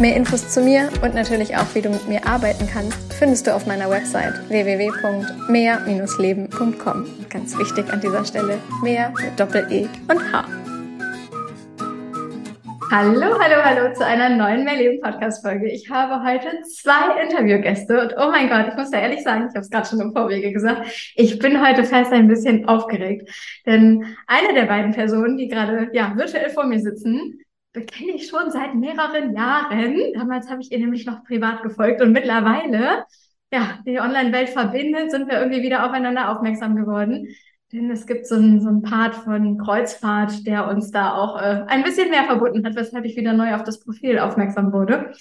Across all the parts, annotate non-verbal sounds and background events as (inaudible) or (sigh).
Mehr Infos zu mir und natürlich auch, wie du mit mir arbeiten kannst, findest du auf meiner Website www.mehr-leben.com. Ganz wichtig an dieser Stelle, mehr mit Doppel-E und H. Hallo, hallo, hallo zu einer neuen Mehrleben Podcast Folge. Ich habe heute zwei Interviewgäste und oh mein Gott, ich muss ja ehrlich sagen, ich habe es gerade schon im Vorwege gesagt, ich bin heute fast ein bisschen aufgeregt, denn eine der beiden Personen, die gerade ja virtuell vor mir sitzen, bekenne ich schon seit mehreren Jahren. Damals habe ich ihr nämlich noch privat gefolgt und mittlerweile, ja, die Online-Welt verbindet, sind wir irgendwie wieder aufeinander aufmerksam geworden. Denn es gibt so einen, so einen Part von Kreuzfahrt, der uns da auch äh, ein bisschen mehr verbunden hat, weshalb ich wieder neu auf das Profil aufmerksam wurde.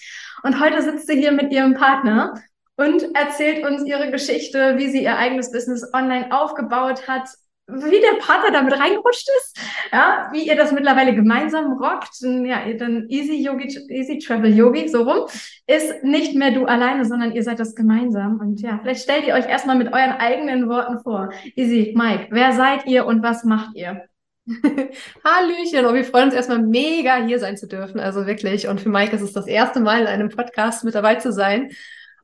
Und heute sitzt sie hier mit ihrem Partner und erzählt uns ihre Geschichte, wie sie ihr eigenes Business online aufgebaut hat, wie der Partner damit reingerutscht ist, ja, wie ihr das mittlerweile gemeinsam rockt, ja, dann Easy Yogi, Easy Travel Yogi, so rum, ist nicht mehr du alleine, sondern ihr seid das gemeinsam. Und ja, vielleicht stellt ihr euch erstmal mit euren eigenen Worten vor. Easy, Mike, wer seid ihr und was macht ihr? (laughs) Hallöchen, und wir freuen uns erstmal mega hier sein zu dürfen, also wirklich. Und für Mike ist es das erste Mal in einem Podcast mit dabei zu sein.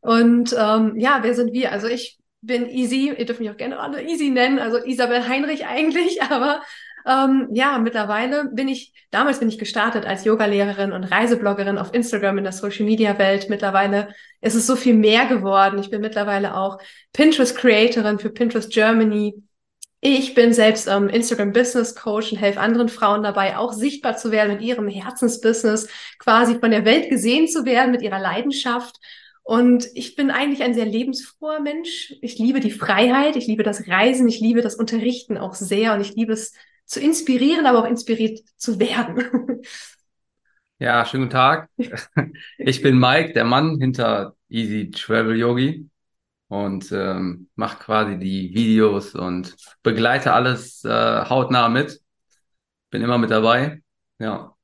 Und ähm, ja, wer sind wir? Also ich bin Easy, ihr dürft mich auch gerne alle Easy nennen, also Isabel Heinrich eigentlich, (laughs) aber ähm, ja, mittlerweile bin ich, damals bin ich gestartet als Yogalehrerin und Reisebloggerin auf Instagram in der Social Media Welt. Mittlerweile ist es so viel mehr geworden. Ich bin mittlerweile auch Pinterest Creatorin für Pinterest Germany. Ich bin selbst ähm, Instagram Business Coach und helfe anderen Frauen dabei, auch sichtbar zu werden mit ihrem Herzensbusiness, quasi von der Welt gesehen zu werden mit ihrer Leidenschaft. Und ich bin eigentlich ein sehr lebensfroher Mensch. Ich liebe die Freiheit, ich liebe das Reisen, ich liebe das Unterrichten auch sehr und ich liebe es zu inspirieren, aber auch inspiriert zu werden. (laughs) Ja, schönen guten Tag. (laughs) Ich bin Mike, der Mann hinter Easy Travel Yogi und ähm, mache quasi die Videos und begleite alles äh, hautnah mit. Bin immer mit dabei. Ja.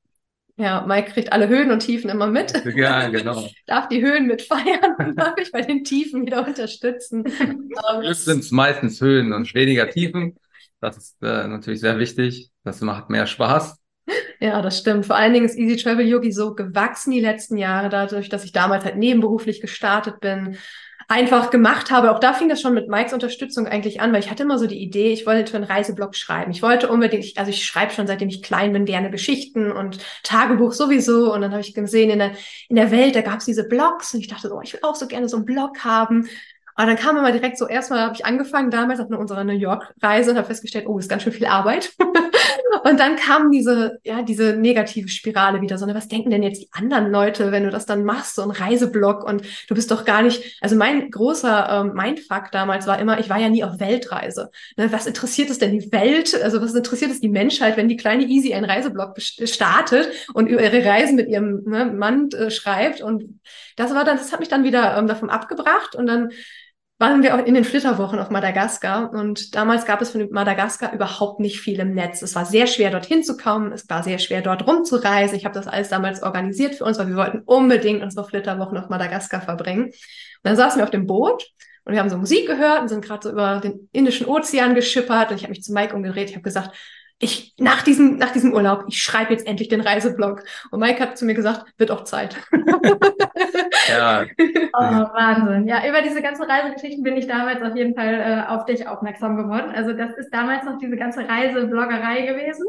Ja, Mike kriegt alle Höhen und Tiefen immer mit. Ja, genau. (laughs) darf die Höhen mitfeiern und darf ich bei den Tiefen wieder unterstützen. (laughs) Sind es meistens Höhen und weniger Tiefen. Das ist äh, natürlich sehr wichtig. Das macht mehr Spaß. Ja, das stimmt. Vor allen Dingen ist Easy Travel Yogi so gewachsen die letzten Jahre, dadurch, dass ich damals halt nebenberuflich gestartet bin, einfach gemacht habe. Auch da fing das schon mit Mikes Unterstützung eigentlich an, weil ich hatte immer so die Idee, ich wollte einen Reiseblog schreiben. Ich wollte unbedingt, also ich schreibe schon seitdem ich klein bin, gerne Geschichten und Tagebuch sowieso. Und dann habe ich gesehen, in der, in der Welt, da gab es diese Blogs und ich dachte, oh, ich will auch so gerne so einen Blog haben. Aber dann kam immer direkt so, erstmal habe ich angefangen damals auf unserer New York-Reise und habe festgestellt, oh, ist ganz schön viel Arbeit. (laughs) und dann kam diese, ja, diese negative Spirale wieder, so, ne, was denken denn jetzt die anderen Leute, wenn du das dann machst, so ein Reiseblog und du bist doch gar nicht, also mein großer ähm, Mindfuck damals war immer, ich war ja nie auf Weltreise. Ne, was interessiert es denn die Welt? Also was interessiert es die Menschheit, wenn die kleine Easy einen Reiseblog startet und über ihre Reisen mit ihrem ne, Mann äh, schreibt und das war dann, das hat mich dann wieder ähm, davon abgebracht und dann waren wir auch in den Flitterwochen auf Madagaskar und damals gab es von Madagaskar überhaupt nicht viel im Netz. Es war sehr schwer, dorthin zu kommen. Es war sehr schwer, dort rumzureisen. Ich habe das alles damals organisiert für uns, weil wir wollten unbedingt unsere Flitterwochen auf Madagaskar verbringen. Und dann saßen wir auf dem Boot und wir haben so Musik gehört und sind gerade so über den Indischen Ozean geschippert und ich habe mich zu Mike umgedreht. Ich habe gesagt, ich nach diesem, nach diesem Urlaub, ich schreibe jetzt endlich den Reiseblog. Und Mike hat zu mir gesagt, wird auch Zeit. (laughs) ja. (laughs) Oh, Wahnsinn. Ja, über diese ganzen Reisegeschichten bin ich damals auf jeden Fall äh, auf dich aufmerksam geworden. Also das ist damals noch diese ganze Reisebloggerei gewesen,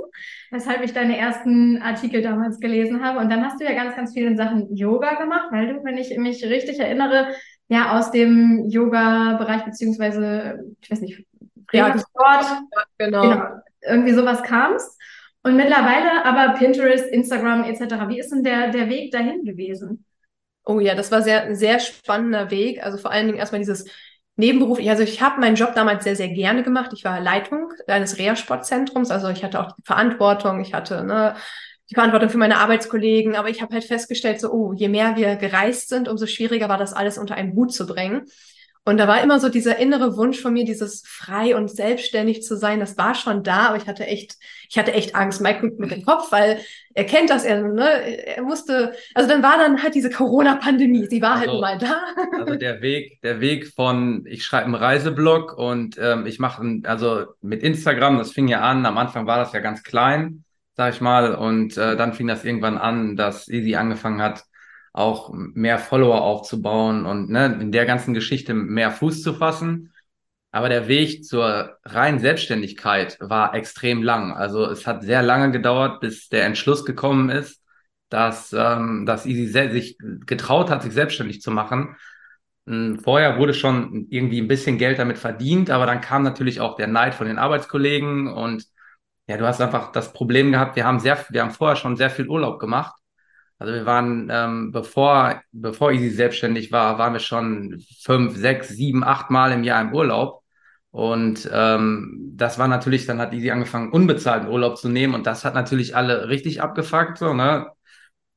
weshalb ich deine ersten Artikel damals gelesen habe. Und dann hast du ja ganz, ganz viel in Sachen Yoga gemacht, weil du, wenn ich mich richtig erinnere, ja aus dem Yoga-Bereich beziehungsweise, ich weiß nicht, ja, Sport, genau. genau irgendwie sowas kamst. Und mittlerweile aber Pinterest, Instagram etc. Wie ist denn der, der Weg dahin gewesen? Oh ja, das war sehr, sehr spannender Weg. Also vor allen Dingen erstmal dieses Nebenberuf. Also ich habe meinen Job damals sehr, sehr gerne gemacht. Ich war Leitung eines Reha-Sportzentrums. Also ich hatte auch die Verantwortung. Ich hatte ne, die Verantwortung für meine Arbeitskollegen. Aber ich habe halt festgestellt, so, oh, je mehr wir gereist sind, umso schwieriger war das alles unter einen Hut zu bringen. Und da war immer so dieser innere Wunsch von mir, dieses frei und selbstständig zu sein. Das war schon da, aber ich hatte echt, ich hatte echt Angst. Mike guckt mit dem (laughs) Kopf, weil er kennt das, er, ne, er musste, also dann war dann halt diese Corona-Pandemie, sie war halt also, halt mal da. Also (laughs) der Weg, der Weg von, ich schreibe einen Reiseblog und ähm, ich mache, also mit Instagram, das fing ja an, am Anfang war das ja ganz klein, sag ich mal, und äh, dann fing das irgendwann an, dass Easy angefangen hat, auch mehr Follower aufzubauen und ne, in der ganzen Geschichte mehr Fuß zu fassen. Aber der Weg zur reinen Selbstständigkeit war extrem lang. Also es hat sehr lange gedauert, bis der Entschluss gekommen ist, dass, ähm, dass Easy sich getraut hat, sich selbstständig zu machen. Hm, vorher wurde schon irgendwie ein bisschen Geld damit verdient, aber dann kam natürlich auch der Neid von den Arbeitskollegen und ja, du hast einfach das Problem gehabt, wir haben sehr, wir haben vorher schon sehr viel Urlaub gemacht also wir waren, ähm, bevor, bevor Easy selbstständig war, waren wir schon fünf, sechs, sieben, acht Mal im Jahr im Urlaub. Und ähm, das war natürlich, dann hat Easy angefangen, unbezahlten Urlaub zu nehmen und das hat natürlich alle richtig abgefuckt, so, ne?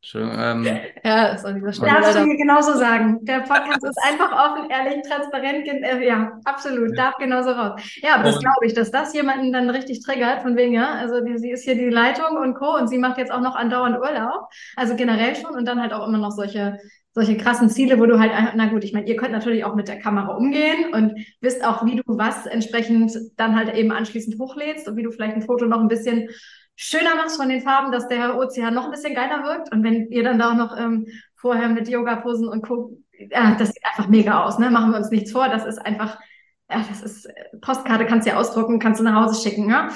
Schön, ähm, ja, ist an dieser Stelle. Darfst du mir genauso sagen. Der Podcast (laughs) ist einfach offen, ehrlich, transparent. Äh, ja, absolut. Darf genauso raus. Ja, aber das glaube ich, dass das jemanden dann richtig triggert, von wegen, ja, also die, sie ist hier die Leitung und Co. und sie macht jetzt auch noch andauernd Urlaub. Also generell schon und dann halt auch immer noch solche, solche krassen Ziele, wo du halt, na gut, ich meine, ihr könnt natürlich auch mit der Kamera umgehen und wisst auch, wie du was entsprechend dann halt eben anschließend hochlädst und wie du vielleicht ein Foto noch ein bisschen schöner machst von den Farben, dass der Ozean noch ein bisschen geiler wirkt. Und wenn ihr dann da auch noch ähm, vorher mit Yoga-Posen und Co. Ja, das sieht einfach mega aus, ne? Machen wir uns nichts vor. Das ist einfach, ja, das ist, Postkarte kannst du ja ausdrucken, kannst du nach Hause schicken, ja?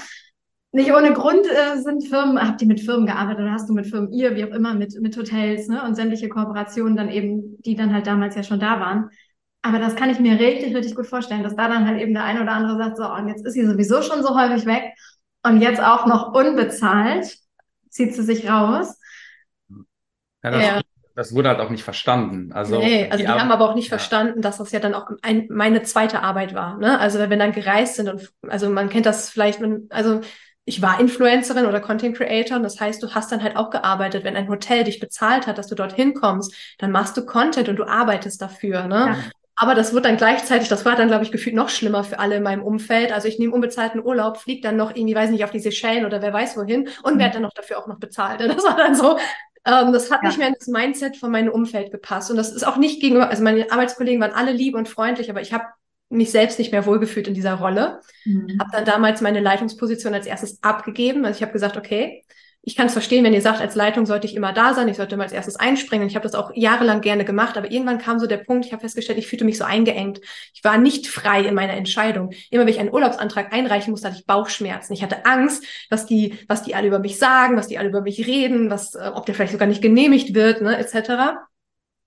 Nicht ohne Grund äh, sind Firmen, habt ihr mit Firmen gearbeitet oder hast du mit Firmen, ihr, wie auch immer, mit, mit Hotels, ne? Und sämtliche Kooperationen dann eben, die dann halt damals ja schon da waren. Aber das kann ich mir richtig, richtig gut vorstellen, dass da dann halt eben der eine oder andere sagt, so, und jetzt ist sie sowieso schon so häufig weg und jetzt auch noch unbezahlt zieht sie sich raus. Ja, das, ja. das wurde halt auch nicht verstanden. Also, nee, also die, die haben aber auch nicht ja. verstanden, dass das ja dann auch ein, meine zweite Arbeit war. Ne? Also wenn wir dann gereist sind und also man kennt das vielleicht, also ich war Influencerin oder Content Creator und das heißt, du hast dann halt auch gearbeitet. Wenn ein Hotel dich bezahlt hat, dass du dorthin kommst, dann machst du Content und du arbeitest dafür. Ne? Ja. Aber das wird dann gleichzeitig, das war dann, glaube ich, gefühlt noch schlimmer für alle in meinem Umfeld. Also ich nehme unbezahlten Urlaub, fliege dann noch irgendwie, weiß nicht, auf die Seychellen oder wer weiß wohin und mhm. werde dann noch dafür auch noch bezahlt. (laughs) Das war dann so, ähm, das hat ja. nicht mehr in das Mindset von meinem Umfeld gepasst. Und das ist auch nicht gegenüber, also meine Arbeitskollegen waren alle lieb und freundlich, aber ich habe mich selbst nicht mehr wohlgefühlt in dieser Rolle. Mhm. Habe dann damals meine Leitungsposition als erstes abgegeben. Also ich habe gesagt, okay, ich kann es verstehen, wenn ihr sagt, als Leitung sollte ich immer da sein, ich sollte immer als erstes einspringen. Ich habe das auch jahrelang gerne gemacht, aber irgendwann kam so der Punkt, ich habe festgestellt, ich fühlte mich so eingeengt. Ich war nicht frei in meiner Entscheidung. Immer wenn ich einen Urlaubsantrag einreichen musste, hatte ich Bauchschmerzen. Ich hatte Angst, was die, was die alle über mich sagen, was die alle über mich reden, was, äh, ob der vielleicht sogar nicht genehmigt wird, ne, etc.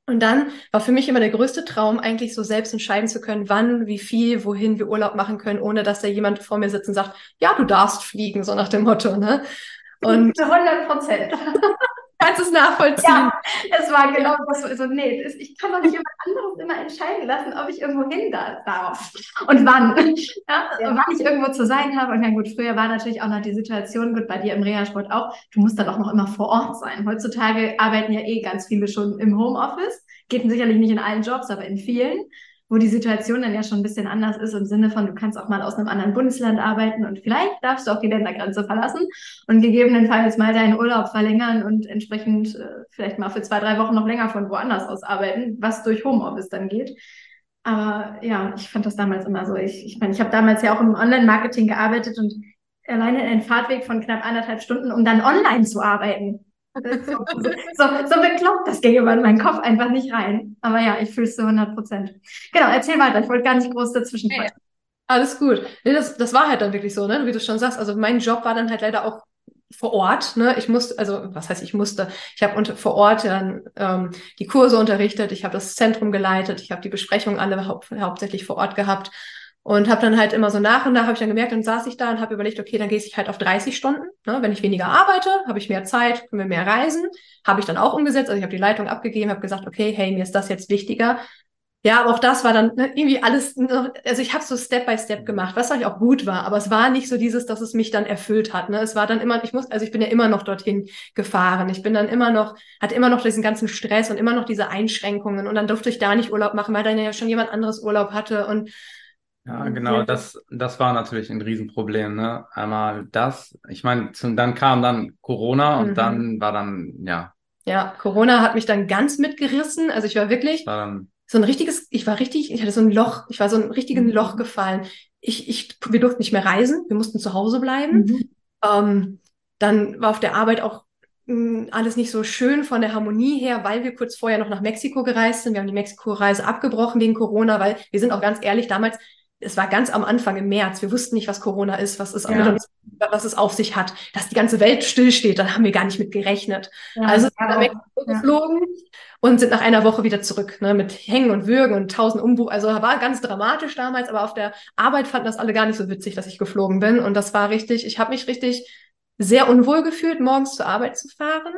Und dann war für mich immer der größte Traum, eigentlich so selbst entscheiden zu können, wann, wie viel, wohin wir Urlaub machen können, ohne dass da jemand vor mir sitzt und sagt, ja, du darfst fliegen, so nach dem Motto, ne? Und 100 Prozent. (laughs) Kannst es nachvollziehen? Ja, es war genau das. So, also, nee, das, ich kann doch nicht jemand anderes immer entscheiden lassen, ob ich irgendwo hin darf und wann. (laughs) Ja, ja. Wann ich irgendwo zu sein habe. Und ja gut, früher war natürlich auch noch die Situation, gut, bei dir im Reha-Sport auch, du musst dann auch noch immer vor Ort sein. Heutzutage arbeiten ja eh ganz viele schon im Homeoffice. Geht sicherlich nicht in allen Jobs, aber in vielen wo die Situation dann ja schon ein bisschen anders ist im Sinne von, du kannst auch mal aus einem anderen Bundesland arbeiten und vielleicht darfst du auch die Ländergrenze verlassen und gegebenenfalls mal deinen Urlaub verlängern und entsprechend äh, vielleicht mal für zwei, drei Wochen noch länger von woanders aus arbeiten, was durch Homeoffice dann geht. Aber ja, ich fand das damals immer so. Ich, ich meine, ich habe damals ja auch im Online-Marketing gearbeitet und alleine einen Fahrtweg von knapp anderthalb Stunden, um dann online zu arbeiten. So, so, so bekloppt, das ging über in meinen Kopf einfach nicht rein. Aber ja, ich fühle es zu 100 Prozent. Genau, erzähl weiter. Ich wollte gar nicht groß dazwischen nee, Alles gut. Nee, das, das war halt dann wirklich so, ne? wie du schon sagst. Also mein Job war dann halt leider auch vor Ort. Ne? Ich musste, also was heißt ich musste? Ich habe vor Ort dann ähm, die Kurse unterrichtet, ich habe das Zentrum geleitet, ich habe die Besprechungen alle hau hauptsächlich vor Ort gehabt und habe dann halt immer so nach und nach habe ich dann gemerkt, dann saß ich da und habe überlegt, okay, dann gehe ich halt auf 30 Stunden. Ne? Wenn ich weniger arbeite, habe ich mehr Zeit, können wir mehr reisen. Habe ich dann auch umgesetzt. Also ich habe die Leitung abgegeben, habe gesagt, okay, hey, mir ist das jetzt wichtiger. Ja, aber auch das war dann ne, irgendwie alles, also ich habe so Step by Step gemacht, was eigentlich auch gut war, aber es war nicht so dieses, dass es mich dann erfüllt hat. Ne? Es war dann immer, ich muss, also ich bin ja immer noch dorthin gefahren. Ich bin dann immer noch, hatte immer noch diesen ganzen Stress und immer noch diese Einschränkungen und dann durfte ich da nicht Urlaub machen, weil dann ja schon jemand anderes Urlaub hatte und ja, genau, das, das war natürlich ein Riesenproblem, ne? Einmal das, ich meine, dann kam dann Corona und mhm. dann war dann, ja. Ja, Corona hat mich dann ganz mitgerissen. Also ich war wirklich, war so ein richtiges, ich war richtig, ich hatte so ein Loch, ich war so ein richtigen mhm. Loch gefallen. Ich, ich, wir durften nicht mehr reisen, wir mussten zu Hause bleiben. Mhm. Ähm, dann war auf der Arbeit auch mh, hm, alles nicht so schön von der Harmonie her, weil wir kurz vorher noch nach Mexiko gereist sind. Wir haben die Mexiko-Reise abgebrochen wegen Corona, weil wir sind auch ganz ehrlich, damals, es war ganz am Anfang im März, wir wussten nicht, was Corona ist, was es, ja. was es auf sich hat, dass die ganze Welt stillsteht, da haben wir gar nicht mit gerechnet. Ja, also sind wir geflogen und sind nach einer Woche wieder zurück, ne, mit Hängen und Würgen und tausend Umbuch. Also war ganz dramatisch damals, aber auf der Arbeit fanden das alle gar nicht so witzig, dass ich geflogen bin. Und das war richtig, ich habe mich richtig sehr unwohl gefühlt, morgens zur Arbeit zu fahren.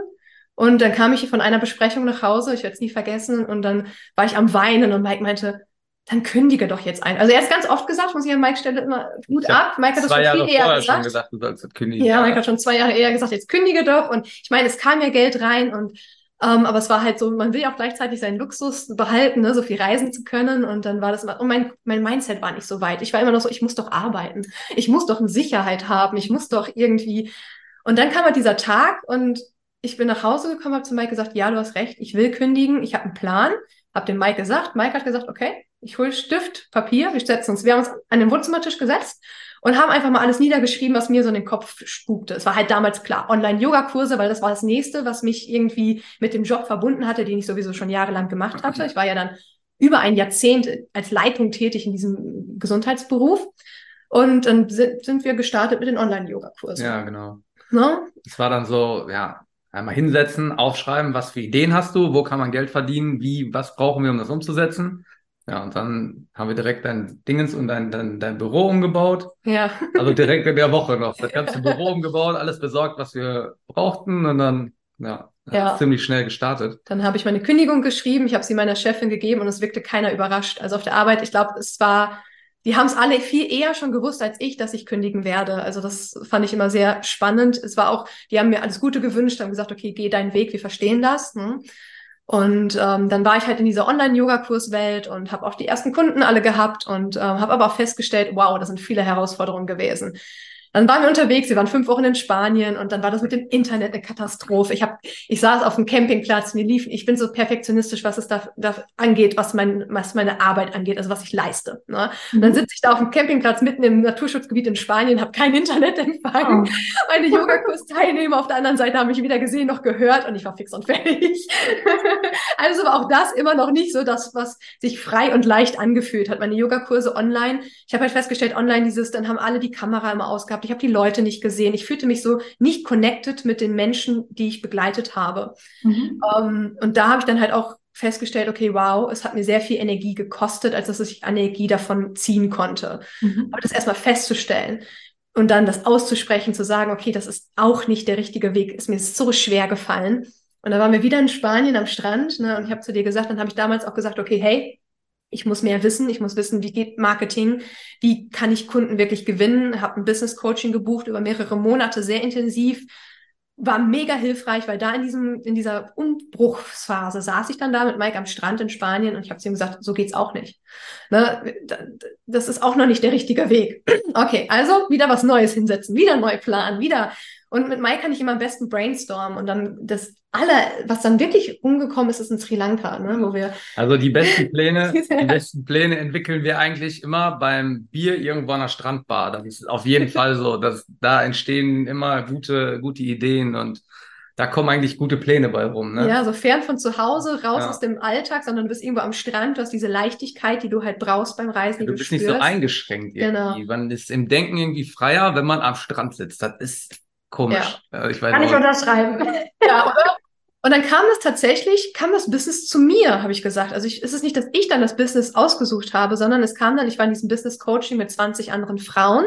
Und dann kam ich von einer Besprechung nach Hause, ich werde es nie vergessen, und dann war ich am Weinen und Mike meinte, dann kündige doch jetzt ein. Also er ist ganz oft gesagt, muss ich an Mike Stelle immer gut ab. Mike hat das schon Jahre viel eher gesagt. Gesagt. Ja, Mike hat schon zwei Jahre eher gesagt, jetzt kündige doch. Und ich meine, es kam ja Geld rein und ähm, aber es war halt so, man will ja auch gleichzeitig seinen Luxus behalten, ne, so viel reisen zu können. Und dann war das immer, und mein, mein Mindset war nicht so weit. Ich war immer noch so, ich muss doch arbeiten. Ich muss doch eine Sicherheit haben. Ich muss doch irgendwie. Und dann kam halt dieser Tag und ich bin nach Hause gekommen, habe zu Mike gesagt, ja, du hast recht, ich will kündigen, ich habe einen Plan. Habe dem Mike gesagt. Mike hat gesagt, okay, ich hole Stift, Papier, wir setzen uns, wir haben uns an den Wohnzimmertisch gesetzt und haben einfach mal alles niedergeschrieben, was mir so in den Kopf spukte. Es war halt damals klar, Online-Yoga-Kurse, weil das war das nächste, was mich irgendwie mit dem Job verbunden hatte, den ich sowieso schon jahrelang gemacht hatte. Ich war ja dann über ein Jahrzehnt als Leitung tätig in diesem Gesundheitsberuf. Und dann sind wir gestartet mit den Online-Yoga-Kursen. Ja, genau. No? Es war dann so, ja, einmal hinsetzen, aufschreiben, was für Ideen hast du, wo kann man Geld verdienen, wie, was brauchen wir, um das umzusetzen. Ja, und dann haben wir direkt dein Dingens und dein, dein, dein Büro umgebaut. Ja. Also direkt in der Woche noch. Das (laughs) ganze Büro umgebaut, alles besorgt, was wir brauchten und dann, ja, ja. ziemlich schnell gestartet. Dann habe ich meine Kündigung geschrieben, ich habe sie meiner Chefin gegeben und es wirkte keiner überrascht. Also auf der Arbeit, ich glaube, es war, die haben es alle viel eher schon gewusst als ich, dass ich kündigen werde. Also das fand ich immer sehr spannend. Es war auch, die haben mir alles Gute gewünscht, haben gesagt, okay, geh deinen Weg, wir verstehen das. Ne? Und ähm, dann war ich halt in dieser Online-Yoga-Kurswelt und habe auch die ersten Kunden alle gehabt und ähm, habe aber auch festgestellt, wow, das sind viele Herausforderungen gewesen. Dann waren wir unterwegs, wir waren fünf Wochen in Spanien und dann war das mit dem Internet eine Katastrophe. Ich hab, ich saß auf dem Campingplatz, mir lief, ich bin so perfektionistisch, was es da, da angeht, was, mein, was meine Arbeit angeht, also was ich leiste. Ne? Und dann mhm. sitze ich da auf dem Campingplatz mitten im Naturschutzgebiet in Spanien, habe kein Internetempfang. Oh. Meine (laughs) Yogakurs-Teilnehmer auf der anderen Seite haben mich weder gesehen noch gehört und ich war fix und fertig. (laughs) also war auch das immer noch nicht so das, was sich frei und leicht angefühlt hat. Meine Yogakurse online, ich habe halt festgestellt, online dieses, dann haben alle die Kamera immer ausgehabt ich habe die Leute nicht gesehen. Ich fühlte mich so nicht connected mit den Menschen, die ich begleitet habe. Mhm. Ähm, und da habe ich dann halt auch festgestellt, okay, wow, es hat mir sehr viel Energie gekostet, als dass ich Energie davon ziehen konnte. Mhm. Aber das erstmal festzustellen und dann das auszusprechen, zu sagen, okay, das ist auch nicht der richtige Weg, ist mir so schwer gefallen. Und da waren wir wieder in Spanien am Strand, ne, und ich habe zu dir gesagt, dann habe ich damals auch gesagt, okay, hey, ich muss mehr wissen, ich muss wissen, wie geht Marketing, wie kann ich Kunden wirklich gewinnen, habe ein Business Coaching gebucht über mehrere Monate, sehr intensiv, war mega hilfreich, weil da in diesem in dieser Umbruchsphase saß ich dann da mit Mike am Strand in Spanien und ich habe zu ihm gesagt, so geht's auch nicht. Ne? Das ist auch noch nicht der richtige Weg. (clears throat) Okay, also wieder was Neues hinsetzen, wieder neu planen, wieder und mit Mike kann ich immer am besten brainstormen und dann das alle, was dann wirklich umgekommen ist, ist in Sri Lanka, ne, wo wir. Also die besten Pläne, (laughs) die besten Pläne entwickeln wir eigentlich immer beim Bier irgendwo an der Strandbar. Das ist auf jeden Fall so, dass da entstehen immer gute, gute Ideen und da kommen eigentlich gute Pläne bei rum. Ne? Ja, so fern von zu Hause, raus ja. aus dem Alltag, sondern du bist irgendwo am Strand, du hast diese Leichtigkeit, die du halt brauchst beim Reisen. Ja, du, du bist spürst. nicht so eingeschränkt irgendwie. Genau. Man ist im Denken irgendwie freier, wenn man am Strand sitzt. Das ist Komisch. Ja. Ich weiß Kann ich unterschreiben. (laughs) ja, oder? Und dann kam das tatsächlich, kam das Business zu mir, habe ich gesagt. Also ich, es ist nicht, dass ich dann das Business ausgesucht habe, sondern es kam dann, ich war in diesem Business Coaching mit 20 anderen Frauen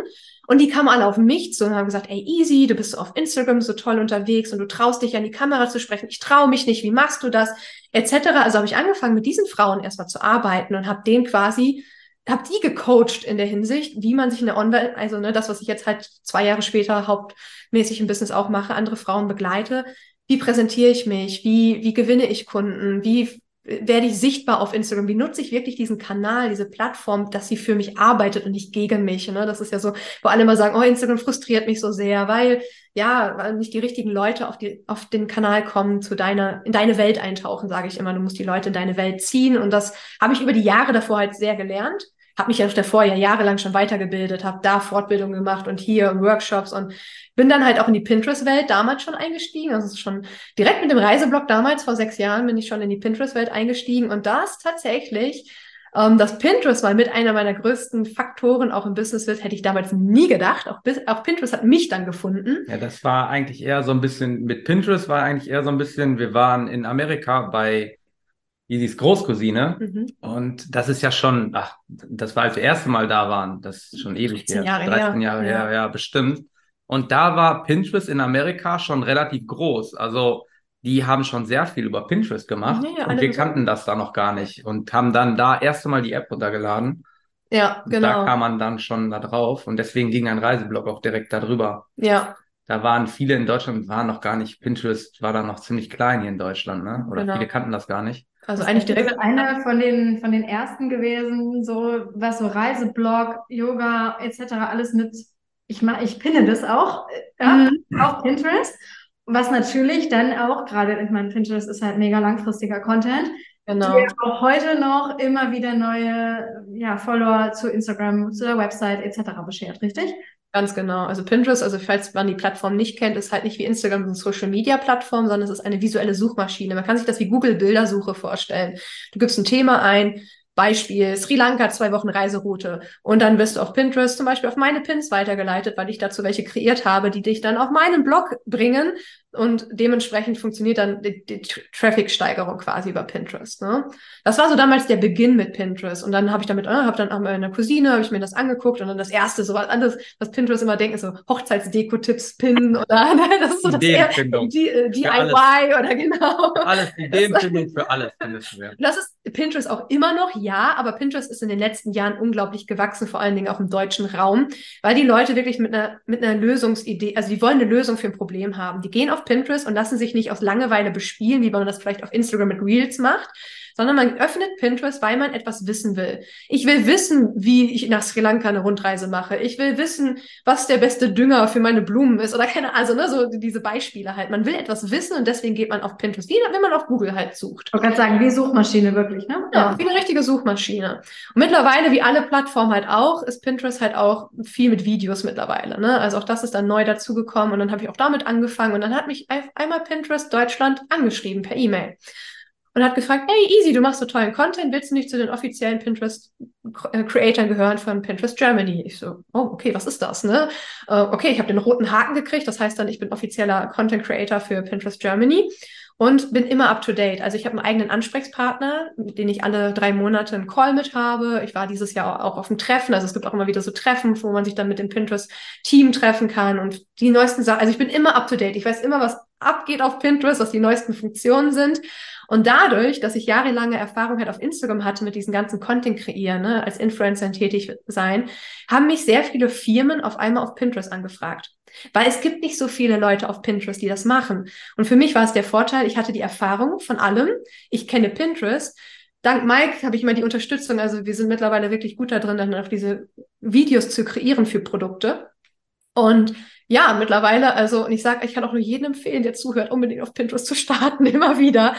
und die kamen alle auf mich zu und haben gesagt, ey, easy, du bist auf Instagram so toll unterwegs und du traust dich an die Kamera zu sprechen. Ich traue mich nicht, wie machst du das? etc. Also habe ich angefangen, mit diesen Frauen erstmal zu arbeiten und habe denen quasi habe die gecoacht in der Hinsicht, wie man sich in der Online, also ne, das, was ich jetzt halt zwei Jahre später hauptmäßig im Business auch mache, andere Frauen begleite. Wie präsentiere ich mich? Wie, wie gewinne ich Kunden? Wie werde ich sichtbar auf Instagram? Wie nutze ich wirklich diesen Kanal, diese Plattform, dass sie für mich arbeitet und nicht gegen mich? Ne? Das ist ja so, wo alle immer sagen, oh, Instagram frustriert mich so sehr, weil ja, weil nicht die richtigen Leute auf, die, auf den Kanal kommen, zu deiner, in deine Welt eintauchen, sage ich immer. Du musst die Leute in deine Welt ziehen. Und das habe ich über die Jahre davor halt sehr gelernt. Habe mich ja davor ja jahrelang schon weitergebildet, habe da Fortbildungen gemacht und hier Workshops und bin dann halt auch in die Pinterest-Welt damals schon eingestiegen. Also schon direkt mit dem Reiseblog damals, vor sechs Jahren, bin ich schon in die Pinterest-Welt eingestiegen. Und das tatsächlich ähm, dass Pinterest mal mit einer meiner größten Faktoren auch im Business wird, hätte ich damals nie gedacht. Auch, auch Pinterest hat mich dann gefunden. Ja, das war eigentlich eher so ein bisschen, mit Pinterest war eigentlich eher so ein bisschen, wir waren in Amerika bei Isis Großcousine mhm. und das ist ja schon, ach, das war als wir das erste Mal da waren, das ist schon ewig her, Jahre 13 Jahre her, ja. ja, bestimmt. Und da war Pinterest in Amerika schon relativ groß. Also die haben schon sehr viel über Pinterest gemacht ja, ja, und wir kannten das da noch gar nicht und haben dann da erst einmal die App runtergeladen. Ja, und genau. Da kam man dann schon da drauf und deswegen ging ein Reiseblog auch direkt darüber. Ja. Da waren viele in Deutschland, waren noch gar nicht, Pinterest war da noch ziemlich klein hier in Deutschland, ne? Oder genau. viele kannten das gar nicht. Also eigentlich direkt. Eine von den, von den ersten gewesen, so, was so Reiseblog, Yoga, etc. alles mit, ich mach, ich pinne das auch, äh, mhm. auf Pinterest. Was natürlich dann auch, gerade, ich meine, Pinterest ist halt mega langfristiger Content, genau. die auch heute noch immer wieder neue ja, Follower zu Instagram, zu der Website etc. beschert, richtig? Ganz genau. Also Pinterest, also falls man die Plattform nicht kennt, ist halt nicht wie Instagram eine Social Media Plattform, sondern es ist eine visuelle Suchmaschine. Man kann sich das wie Google Bildersuche vorstellen. Du gibst ein Thema ein, Beispiel Sri Lanka, zwei Wochen Reiseroute. Und dann wirst du auf Pinterest zum Beispiel auf meine Pins weitergeleitet, weil ich dazu welche kreiert habe, die dich dann auf meinen Blog bringen. Und dementsprechend funktioniert dann die, die Traffic-Steigerung quasi über Pinterest. Ne? Das war so damals der Beginn mit Pinterest. Und dann habe ich damit, äh, habe dann auch meiner Cousine, habe ich mir das angeguckt und dann das erste, so was anderes, was Pinterest immer denkt, ist so Hochzeitsdeko-Tipps, Pin (laughs) oder ne, das ist so das erste, die, äh, DIY oder genau. Alles, (laughs) Ideenfindung für alles. Das ist Pinterest auch immer noch, ja, aber Pinterest ist in den letzten Jahren unglaublich gewachsen, vor allen Dingen auch im deutschen Raum, weil die Leute wirklich mit einer, mit einer Lösungsidee, also die wollen eine Lösung für ein Problem haben. Die gehen auf auf Pinterest und lassen sich nicht aus Langeweile bespielen, wie man das vielleicht auf Instagram mit Reels macht, sondern man öffnet Pinterest, weil man etwas wissen will. Ich will wissen, wie ich nach Sri Lanka eine Rundreise mache. Ich will wissen, was der beste Dünger für meine Blumen ist oder keine, also ne, so diese Beispiele halt. Man will etwas wissen und deswegen geht man auf Pinterest, wie wenn man auf Google halt sucht. Ich wollte sagen, wie Suchmaschine wirklich, ne? Ja, wie eine richtige Suchmaschine. Und mittlerweile, wie alle Plattformen halt auch, ist Pinterest halt auch viel mit Videos mittlerweile. Ne? Also auch das ist dann neu dazugekommen und dann habe ich auch damit angefangen und dann hat mich einmal Pinterest Deutschland angeschrieben per E-Mail und hat gefragt, hey Easy, du machst so tollen Content, willst du nicht zu den offiziellen Pinterest äh, gehören von Pinterest Germany? Ich so, oh, okay, was ist das, ne? Uh, okay, ich habe den roten Haken gekriegt, das heißt dann, ich bin offizieller Content Creator für Pinterest Germany und bin immer up to date. Also ich habe einen eigenen Ansprechpartner, mit dem ich alle drei Monate einen Call mit habe. Ich war dieses Jahr auch auf dem Treffen, also es gibt auch immer wieder so Treffen, wo man sich dann mit dem Pinterest Team treffen kann und die neuesten Sachen. Also ich bin immer up to date. Ich weiß immer, was abgeht auf Pinterest, was die neuesten Funktionen sind. Und dadurch, dass ich jahrelange Erfahrung halt auf Instagram hatte mit diesen ganzen Content kreieren, ne, als Influencer tätig sein, haben mich sehr viele Firmen auf einmal auf Pinterest angefragt. Weil es gibt nicht so viele Leute auf Pinterest, die das machen. Und für mich war es der Vorteil, ich hatte die Erfahrung von allem. Ich kenne Pinterest. Dank Mike habe ich immer die Unterstützung. Also wir sind mittlerweile wirklich gut da drin, dann auch diese Videos zu kreieren für Produkte. Und ja, mittlerweile, also, und ich sage, ich kann auch nur jedem empfehlen, der zuhört, unbedingt auf Pinterest zu starten, (laughs) immer wieder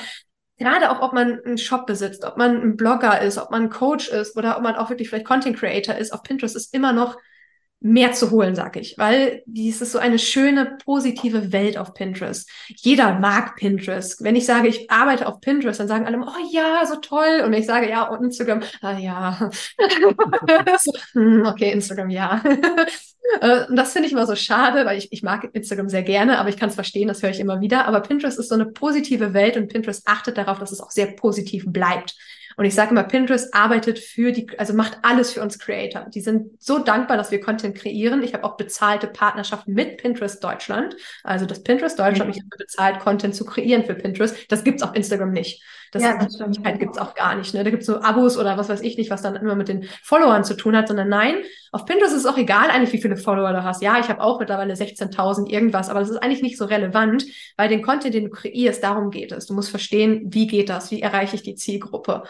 gerade auch, ob man einen Shop besitzt, ob man ein Blogger ist, ob man ein Coach ist oder ob man auch wirklich vielleicht Content Creator ist, auf Pinterest ist immer noch mehr zu holen, sag ich, weil dies ist so eine schöne, positive Welt auf Pinterest. Jeder mag Pinterest. Wenn ich sage, ich arbeite auf Pinterest, dann sagen alle, oh ja, so toll. Und ich sage, ja, und Instagram, ah ja. (laughs) hm, okay, Instagram, ja. (laughs) Äh, und das finde ich immer so schade, weil ich, ich mag Instagram sehr gerne, aber ich kann es verstehen, das höre ich immer wieder. Aber Pinterest ist so eine positive Welt und Pinterest achtet darauf, dass es auch sehr positiv bleibt. Und ich sage immer, Pinterest arbeitet für die, also macht alles für uns Creator. Die sind so dankbar, dass wir Content kreieren. Ich habe auch bezahlte Partnerschaften mit Pinterest Deutschland. Also das Pinterest Deutschland mhm. mich bezahlt, Content zu kreieren für Pinterest. Das gibt's auf Instagram nicht. Das, Ja, das stimmt. halt gibt's auch gar nicht. Ne? Da gibt's so Abos oder was weiß ich nicht, was dann immer mit den Followern zu tun hat, sondern nein, auf Pinterest ist es auch egal eigentlich, wie viele Follower du hast. Ja, ich habe auch mittlerweile 16.000 irgendwas, aber das ist eigentlich nicht so relevant, weil den Content, den du kreierst, darum geht es. Du musst verstehen, wie geht das, wie erreiche ich die Zielgruppe.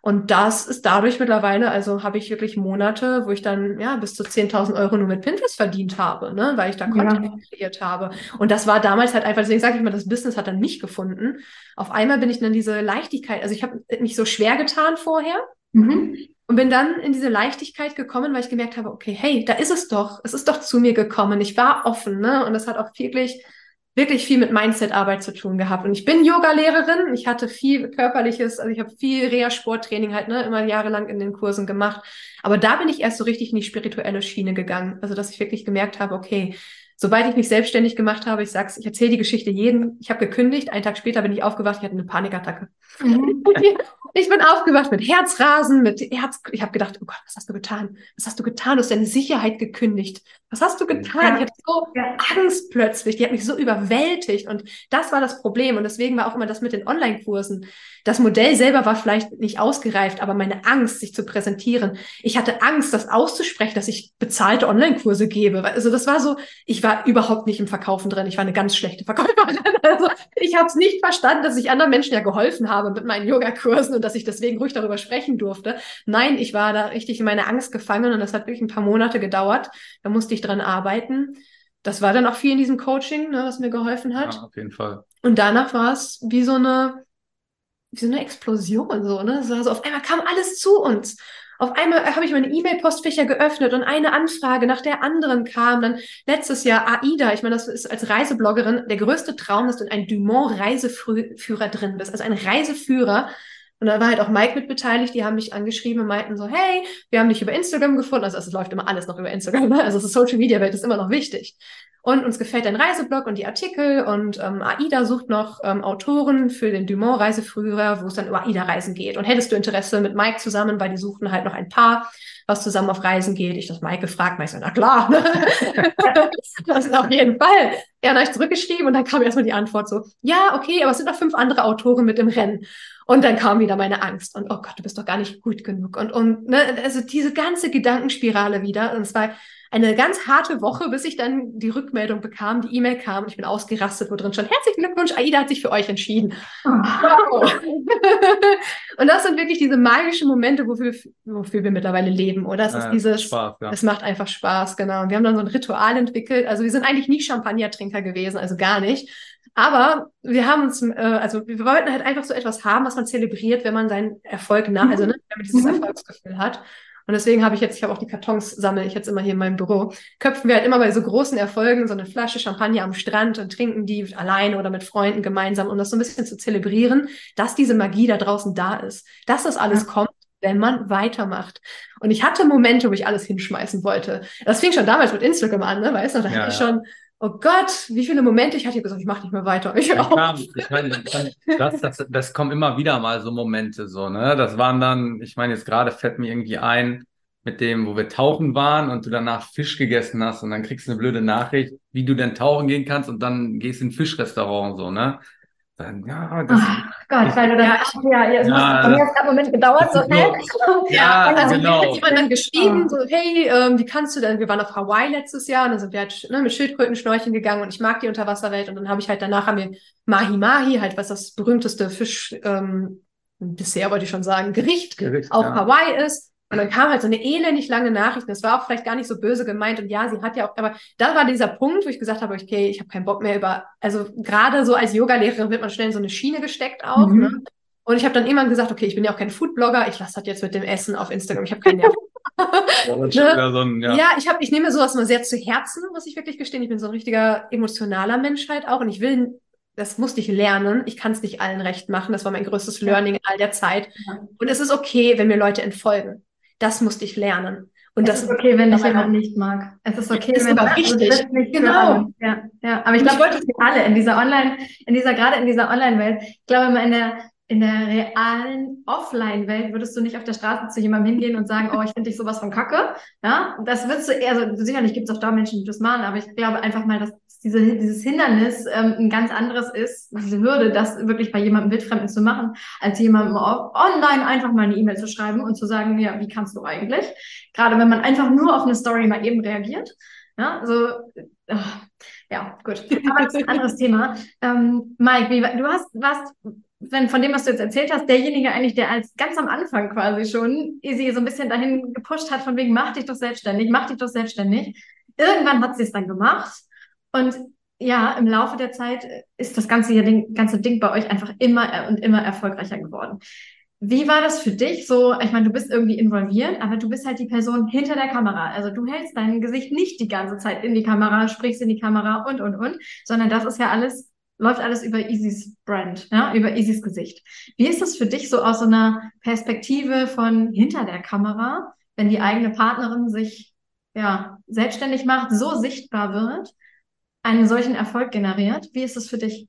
Und das ist dadurch mittlerweile, also habe ich wirklich Monate, wo ich dann ja bis zu 10.000 Euro nur mit Pinterest verdient habe, ne, weil ich da Ja. Content kreiert habe. Und das war damals halt einfach, deswegen sage ich mal, das Business hat dann mich gefunden. Auf einmal bin ich dann in diese Leichtigkeit, also ich habe mich so schwer getan vorher Mhm. und bin dann in diese Leichtigkeit gekommen, weil ich gemerkt habe, okay, hey, da ist es doch, es ist doch zu mir gekommen. Ich war offen, ne? Und das hat auch wirklich wirklich viel mit Mindset-Arbeit zu tun gehabt. Und ich bin Yoga-Lehrerin. Ich hatte viel körperliches, also ich habe viel Reha-Sporttraining halt, ne, immer jahrelang in den Kursen gemacht. Aber da bin ich erst so richtig in die spirituelle Schiene gegangen. Also, dass ich wirklich gemerkt habe, okay, sobald ich mich selbstständig gemacht habe, ich sag's, ich erzähle die Geschichte jedem. Ich habe gekündigt, einen Tag später bin ich aufgewacht, ich hatte eine Panikattacke. Mhm. (laughs) Ich bin aufgewacht mit Herzrasen, mit Herz. Ich habe gedacht, oh Gott, was hast du getan? Was hast du getan? Du hast deine Sicherheit gekündigt. Was hast du getan? Ja. Ich hatte so Ja. Angst plötzlich. Die hat mich so überwältigt. Und das war das Problem. Und deswegen war auch immer das mit den Online-Kursen. Das Modell selber war vielleicht nicht ausgereift, aber meine Angst, sich zu präsentieren. Ich hatte Angst, das auszusprechen, dass ich bezahlte Online-Kurse gebe. Also das war so, ich war überhaupt nicht im Verkaufen drin. Ich war eine ganz schlechte Verkäuferin. (laughs) Also ich habe es nicht verstanden, dass ich anderen Menschen ja geholfen habe mit meinen Yogakursen und dass ich deswegen ruhig darüber sprechen durfte. Nein, ich war da richtig in meine Angst gefangen und das hat wirklich ein paar Monate gedauert. Da musste ich dran arbeiten. Das war dann auch viel in diesem Coaching, ne, was mir geholfen hat. Ja, auf jeden Fall. Und danach war es wie so eine, wie so eine Explosion, so, ne? War so, auf einmal kam alles zu uns. Auf einmal habe ich meine E-Mail-Postfächer geöffnet und eine Anfrage nach der anderen kam. Dann letztes Jahr AIDA. Ich meine, das ist als Reisebloggerin der größte Traum, dass du in einem Dumont-Reiseführer drin bist. Also ein Reiseführer. Und da war halt auch Mike mit beteiligt. Die haben mich angeschrieben und meinten so, hey, wir haben dich über Instagram gefunden. Also es läuft immer alles noch über Instagram. Ne? Also das Social Media Welt ist immer noch wichtig. Und uns gefällt dein Reiseblog und die Artikel und ähm, AIDA sucht noch ähm, Autoren für den Dumont-Reiseführer, wo es dann über AIDA-Reisen geht. Und hättest du Interesse mit Mike zusammen, weil die suchen halt noch ein Paar, was zusammen auf Reisen geht. Ich das Mike gefragt, Mike so, na klar, (laughs) das ist auf jeden Fall. Ja, dann habe ich zurückgeschrieben und dann kam erstmal die Antwort so, ja, okay, aber es sind noch fünf andere Autoren mit im Rennen. Und dann kam wieder meine Angst und oh Gott, du bist doch gar nicht gut genug. Und, und ne, also diese ganze Gedankenspirale wieder. Und es war eine ganz harte Woche, bis ich dann die Rückmeldung bekam, die E-Mail kam und ich bin ausgerastet, wo drin stand, herzlichen Glückwunsch, AIDA hat sich für euch entschieden. Wow. (laughs) und das sind wirklich diese magischen Momente, wofür, wofür wir mittlerweile leben, oder? Es ist Ja, dieses, Spaß, ja. es macht einfach Spaß, genau. Und wir haben dann so ein Ritual entwickelt. Also wir sind eigentlich nie Champagnertrinker gewesen, also gar nicht. Aber wir haben uns, äh, also wir wollten halt einfach so etwas haben, was man zelebriert, wenn man seinen Erfolg nach, also ne, wenn man dieses Mhm. Erfolgsgefühl hat. Und deswegen habe ich jetzt, ich habe auch die Kartons, sammle ich jetzt immer hier in meinem Büro, köpfen wir halt immer bei so großen Erfolgen so eine Flasche Champagner am Strand und trinken die alleine oder mit Freunden gemeinsam, um das so ein bisschen zu zelebrieren, dass diese Magie da draußen da ist, dass das alles Ja. kommt, wenn man weitermacht. Und ich hatte Momente, wo ich alles hinschmeißen wollte. Das fing schon damals mit Instagram an, ne? Weißt du, da Ja, hatte ich schon, oh Gott, wie viele Momente ich hatte gesagt, ich mache nicht mehr weiter. Ich Ja, klar, ich meine, das, das, das kommen immer wieder mal so Momente so, ne? Das waren dann, ich meine, jetzt gerade fällt mir irgendwie ein, mit dem, wo wir tauchen waren und du danach Fisch gegessen hast und dann kriegst du eine blöde Nachricht, wie du denn tauchen gehen kannst und dann gehst in ein Fischrestaurant so, ne? Dann, ja, das, Ach Gott, weil du dann, Ja, ja, ja, es Ja, muss- bei mir hat einen Moment gedauert, so, hä? (laughs) Ja, also genau. mir hat jemand dann geschrieben, so, hey, ähm, wie kannst du denn, wir waren auf Hawaii letztes Jahr und dann sind wir halt ne, mit Schildkröten schnorcheln gegangen und ich mag die Unterwasserwelt und dann habe ich halt danach haben wir Mahi Mahi, halt was das berühmteste Fisch, ähm, bisher wollte ich schon sagen, Gericht Gericht, auf ja. Hawaii ist. Und dann kam halt so eine elendig lange Nachricht. und Das war auch vielleicht gar nicht so böse gemeint. Und ja, sie hat ja auch, aber da war dieser Punkt, wo ich gesagt habe, okay, ich habe keinen Bock mehr über, also gerade so als Yogalehrerin wird man schnell in so eine Schiene gesteckt auch. Mhm. Ne? Und ich habe dann irgendwann gesagt, okay, ich bin ja auch kein Foodblogger, ich lasse das jetzt mit dem Essen auf Instagram, ich habe keinen Nerv. Schon (laughs) Ne? so ein, ja, ja. ich habe, ich nehme sowas mal sehr zu Herzen, muss ich wirklich gestehen. Ich bin so ein richtiger emotionaler Mensch halt auch und ich will, das musste ich lernen. Ich kann es nicht allen recht machen. Das war mein größtes Learning in all der Zeit. Ja. Und es ist okay, wenn mir Leute entfolgen. Das musste ich lernen. Und Es das ist okay, wenn dich aber jemand nicht mag. Es ist okay, Ist wenn es wichtig. nicht Genau. Ja, ja. Aber ich glaube, Ich wollte- das sind alle in dieser Online, in dieser, gerade in dieser Online-Welt. Ich glaube immer in der, in der realen Offline-Welt würdest du nicht auf der Straße zu jemandem hingehen und sagen, oh, ich finde dich sowas von Kacke. Ja, das würdest du eher, also sicherlich gibt es auch da Menschen, die das machen, aber ich glaube einfach mal, dass diese, dieses Hindernis ähm, ein ganz anderes ist, (laughs) diese Hürde, das wirklich bei jemandem Wildfremden zu machen, als jemandem online einfach mal eine E-Mail zu schreiben und zu sagen, ja, wie kannst du eigentlich? Gerade wenn man einfach nur auf eine Story mal eben reagiert. Ja, so, ach, ja, gut. Aber das ist ein anderes Thema. Ähm, Mike, wie, du hast, warst, wenn von dem, was du jetzt erzählt hast, derjenige eigentlich, der als ganz am Anfang quasi schon Easy so ein bisschen dahin gepusht hat, von wegen, mach dich doch selbstständig, mach dich doch selbstständig. Irgendwann hat sie es dann gemacht und ja, im Laufe der Zeit ist das ganze, Ding, ganze Ding bei euch einfach immer und immer erfolgreicher geworden. Wie war das für dich? So, ich meine, du bist irgendwie involviert, aber du bist halt die Person hinter der Kamera. Also du hältst dein Gesicht nicht die ganze Zeit in die Kamera, sprichst in die Kamera und, und, und, sondern das ist ja alles, läuft alles über Easys Brand, ja, über Easys Gesicht. Wie ist das für dich so aus so einer Perspektive von hinter der Kamera, wenn die eigene Partnerin sich, ja, selbstständig macht, so sichtbar wird? Einen solchen Erfolg generiert. Wie ist es für dich?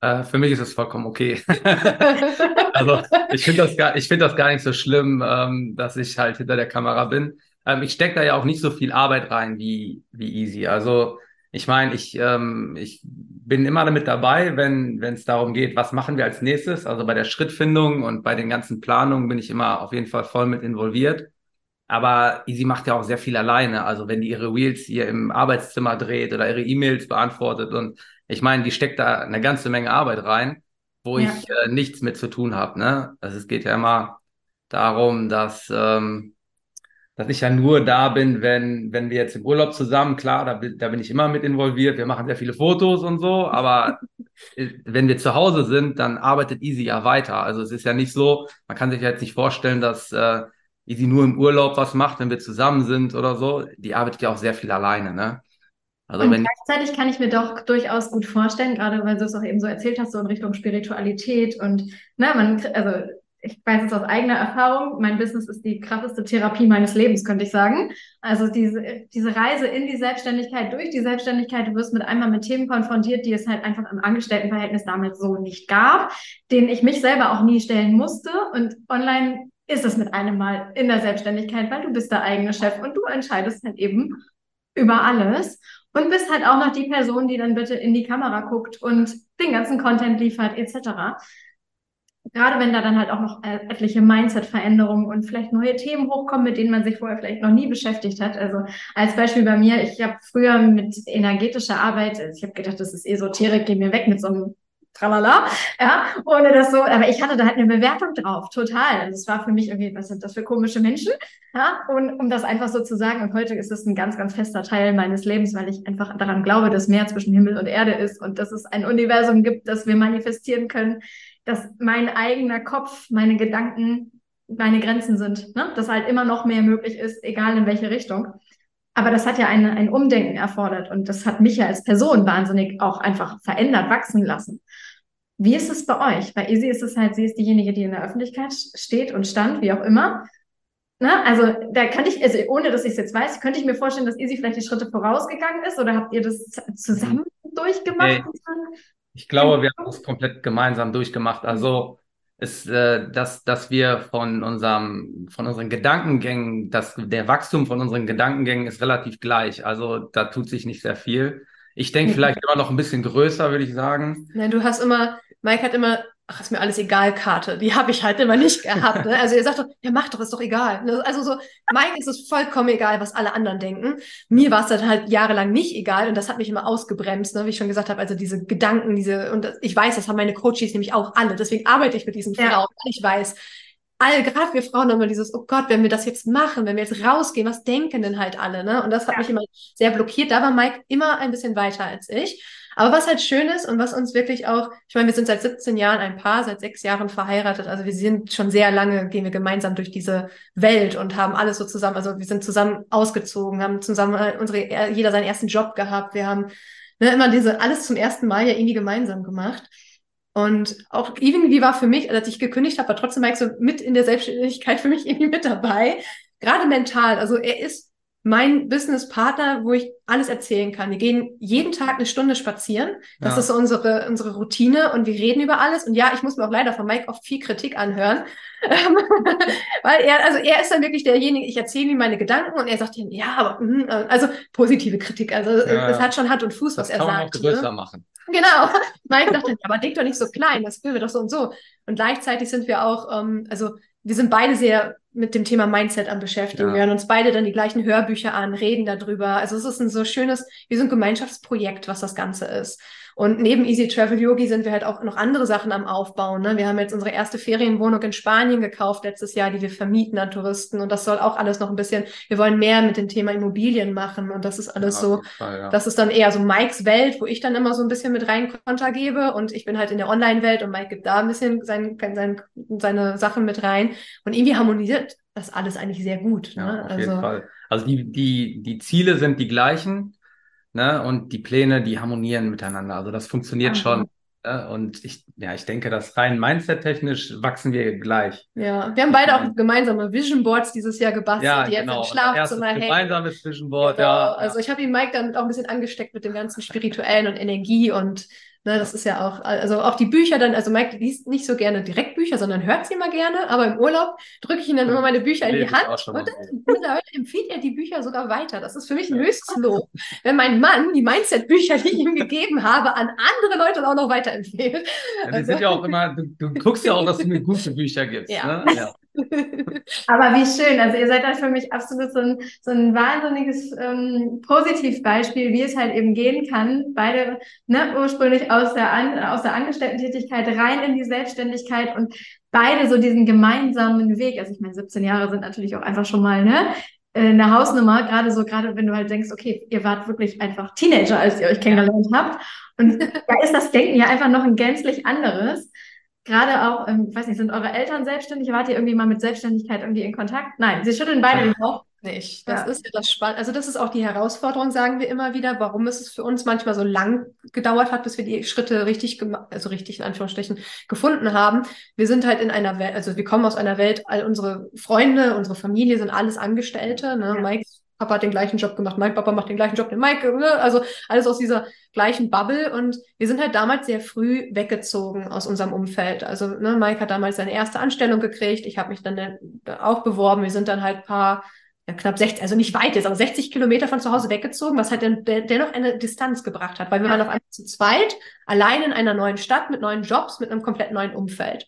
Äh, für mich ist es vollkommen okay. (laughs) also ich finde das, gar, ich find das gar nicht so schlimm, ähm, dass ich halt hinter der Kamera bin. Ähm, ich stecke da ja auch nicht so viel Arbeit rein wie, wie Easy. Also ich meine, ich, ähm, ich bin immer damit dabei, wenn wenn es darum geht, was machen wir als nächstes. Also bei der Schrittfindung und bei den ganzen Planungen bin ich immer auf jeden Fall voll mit involviert. Aber Easy macht ja auch sehr viel alleine. Also wenn die ihre Reels hier im Arbeitszimmer dreht oder ihre E-Mails beantwortet und ich meine, die steckt da eine ganze Menge Arbeit rein, wo ja. ich äh, nichts mit zu tun habe. Ne? Also es geht ja immer darum, dass, ähm, dass ich ja nur da bin, wenn, wenn wir jetzt im Urlaub zusammen, klar, da, da bin ich immer mit involviert, wir machen sehr viele Fotos und so, aber (laughs) wenn wir zu Hause sind, dann arbeitet Easy ja weiter. Also es ist ja nicht so, man kann sich ja jetzt nicht vorstellen, dass äh, wie sie nur im Urlaub was macht, wenn wir zusammen sind oder so. Die arbeitet ja auch sehr viel alleine, ne? Also und wenn gleichzeitig kann ich mir doch durchaus gut vorstellen, gerade weil du es auch eben so erzählt hast, so in Richtung Spiritualität und ne, man, also ich weiß es aus eigener Erfahrung, mein Business ist die krasseste Therapie meines Lebens, könnte ich sagen. Also diese, diese Reise in die Selbstständigkeit, durch die Selbstständigkeit, du wirst mit einmal mit Themen konfrontiert, die es halt einfach im Angestelltenverhältnis damals so nicht gab, denen ich mich selber auch nie stellen musste. Und online ist es mit einem Mal in der Selbstständigkeit, weil du bist der eigene Chef und du entscheidest halt eben über alles und bist halt auch noch die Person, die dann bitte in die Kamera guckt und den ganzen Content liefert etc. Gerade wenn da dann halt auch noch äh, etliche Mindset-Veränderungen und vielleicht neue Themen hochkommen, mit denen man sich vorher vielleicht noch nie beschäftigt hat. Also als Beispiel bei mir, ich habe früher mit energetischer Arbeit, also ich habe gedacht, das ist Esoterik, geh mir weg mit so einem tralala, ja, ohne das so, aber ich hatte da halt eine Bewertung drauf, total. Also es war für mich irgendwie, was sind das für komische Menschen, ja, und um das einfach so zu sagen, und heute ist es ein ganz, ganz fester Teil meines Lebens, weil ich einfach daran glaube, dass mehr zwischen Himmel und Erde ist und dass es ein Universum gibt, das wir manifestieren können, dass mein eigener Kopf, meine Gedanken meine Grenzen sind, ne? dass halt immer noch mehr möglich ist, egal in welche Richtung. Aber das hat ja ein, ein Umdenken erfordert und das hat mich ja als Person wahnsinnig auch einfach verändert, wachsen lassen. Wie ist es bei euch? Bei Izzy ist es halt, sie ist diejenige, die in der Öffentlichkeit steht und stand, wie auch immer. Ne? Also da kann ich, also ohne dass ich es jetzt weiß, könnte ich mir vorstellen, dass Izzy vielleicht die Schritte vorausgegangen ist oder habt ihr das zusammen durchgemacht? Nee, ich glaube, wir haben es komplett gemeinsam durchgemacht. Also ist, äh, dass, dass wir von unserem, von unseren Gedankengängen, dass der Wachstum von unseren Gedankengängen ist relativ gleich. Also da tut sich nicht sehr viel. Ich denke mhm. vielleicht immer noch ein bisschen größer, würde ich sagen. Nein, du hast immer, Mike hat immer ach, ist mir alles egal, Karte. Die habe ich halt immer nicht gehabt. Ne? Also ihr sagt doch, ja, mach doch, ist doch egal. Ne? Also so, Mike ist es vollkommen egal, was alle anderen denken. Mir war es dann halt jahrelang nicht egal und das hat mich immer ausgebremst, ne? wie ich schon gesagt habe. Also diese Gedanken, diese, und ich weiß, das haben meine Coaches nämlich auch alle. Deswegen arbeite ich mit diesen ja. Frauen. Ich weiß, all, gerade wir Frauen haben immer dieses, oh Gott, wenn wir das jetzt machen, wenn wir jetzt rausgehen, was denken denn halt alle, ne? Und das hat ja. mich immer sehr blockiert. Da war Mike immer ein bisschen weiter als ich. Aber was halt schön ist und was uns wirklich auch, ich meine, wir sind seit 17 Jahren ein Paar, seit sechs Jahren verheiratet, also wir sind schon sehr lange, gehen wir gemeinsam durch diese Welt und haben alles so zusammen, also wir sind zusammen ausgezogen, haben zusammen äh, unsere, jeder seinen ersten Job gehabt, wir haben ne, immer diese, alles zum ersten Mal ja irgendwie gemeinsam gemacht. Und auch irgendwie war für mich, als ich gekündigt habe, war trotzdem Mike so mit in der Selbstständigkeit für mich (laughs) irgendwie mit dabei. Gerade mental. Also er ist mein Businesspartner, wo ich alles erzählen kann. Wir gehen jeden Tag eine Stunde spazieren. Das Ja. ist so unsere, unsere Routine und wir reden über alles. Und ja, ich muss mir auch leider von Mike oft viel Kritik anhören. (laughs) Weil er, also er ist dann wirklich derjenige, ich erzähle ihm meine Gedanken und er sagt dann, ja, aber, mm, äh, also positive Kritik. Also Ja. es hat schon Hand und Fuß, was er kann man auch sagt. ne? größer machen. Genau. (laughs) Mike dachte, aber denk doch nicht so klein, das will wir doch so und so. Und gleichzeitig sind wir auch, ähm, also wir sind beide sehr mit dem Thema Mindset am beschäftigen. Ja. Wir hören uns beide dann die gleichen Hörbücher an, reden darüber. Also es ist ein so schönes, wie so ein Gemeinschaftsprojekt, was das Ganze ist. Und neben Easy Travel Yogi sind wir halt auch noch andere Sachen am Aufbauen. Ne? Wir haben jetzt unsere erste Ferienwohnung in Spanien gekauft letztes Jahr, die wir vermieten an Touristen. Und das soll auch alles noch ein bisschen, wir wollen mehr mit dem Thema Immobilien machen. Und das ist alles Ja, so, Fall, ja. das ist dann eher so Mikes Welt, wo ich dann immer so ein bisschen mit rein Konter gebe und ich bin halt in der Online-Welt und Mike gibt da ein bisschen sein, sein, seine Sachen mit rein und irgendwie harmoniert das alles eigentlich sehr gut. Ja, Ne? auf Also jeden Fall. Also die, die, die Ziele sind die gleichen, ne? Und die Pläne, die harmonieren miteinander. Also das funktioniert Aha. schon. Ne? Und ich, ja, ich denke, dass rein Mindset-technisch wachsen wir gleich. ja, wir haben beide auch gemeinsame Vision Boards dieses Jahr gebastelt, Ja, die jetzt genau. im Schlafzimmer hängen. gemeinsames Vision Board, Genau. ja. Also ich habe ihn Mike dann auch ein bisschen angesteckt mit dem ganzen spirituellen und Energie und ne, das ist ja auch, also auch die Bücher dann, also Mike liest nicht so gerne direkt Bücher, sondern hört sie immer gerne, aber im Urlaub drücke ich ihm dann immer meine Bücher in die Hand und dann mittlerweile empfiehlt er die Bücher sogar weiter. Das ist für mich ein höchstes Lob, wenn mein Mann die Mindset-Bücher, die ich ihm gegeben habe, an andere Leute auch noch weiterempfiehlt. Ja, die Also- sind ja auch immer, du, du guckst ja auch, dass du mir gute Bücher gibst. Ja. Ne? (laughs) Ja. Aber wie schön. Also ihr seid da für mich absolut so ein, so ein wahnsinniges ähm, Positivbeispiel, wie es halt eben gehen kann. Beide ne, ursprünglich aus der, An aus der Angestellten-Tätigkeit rein in die Selbstständigkeit und beide so diesen gemeinsamen Weg. Also ich meine, 17 Jahre sind natürlich auch einfach schon mal ne, äh, eine Hausnummer. Gerade so, gerade wenn du halt denkst, okay, ihr wart wirklich einfach Teenager, als ihr euch kennengelernt habt. Und (laughs) da ist das Denken ja einfach noch ein gänzlich anderes. Gerade auch, ähm, ich weiß nicht, sind eure Eltern selbstständig? Wart ihr irgendwie mal mit Selbstständigkeit irgendwie in Kontakt? Nein, sie schütteln beide den Kopf. nicht. Das Ja. ist ja das Spannende. Also das ist auch die Herausforderung, sagen wir immer wieder, warum es für uns manchmal so lang gedauert hat, bis wir die Schritte richtig, also richtig in Anführungsstrichen gefunden haben. Wir sind halt in einer Welt, also wir kommen aus einer Welt, all unsere Freunde, unsere Familie sind alles Angestellte. Ne? Ja. Mike Papa hat den gleichen Job gemacht, Mike Papa macht den gleichen Job, den Mike, ne? also alles aus dieser gleichen Bubble und wir sind halt damals sehr früh weggezogen aus unserem Umfeld. Also ne, Mike hat damals seine erste Anstellung gekriegt, ich habe mich dann äh, auch beworben, wir sind dann halt ein paar ja, knapp 60, also nicht weit jetzt, aber 60 Kilometer von zu Hause weggezogen, was halt den, dennoch eine Distanz gebracht hat, weil wir waren auf einmal zu zweit, allein in einer neuen Stadt, mit neuen Jobs, mit einem komplett neuen Umfeld.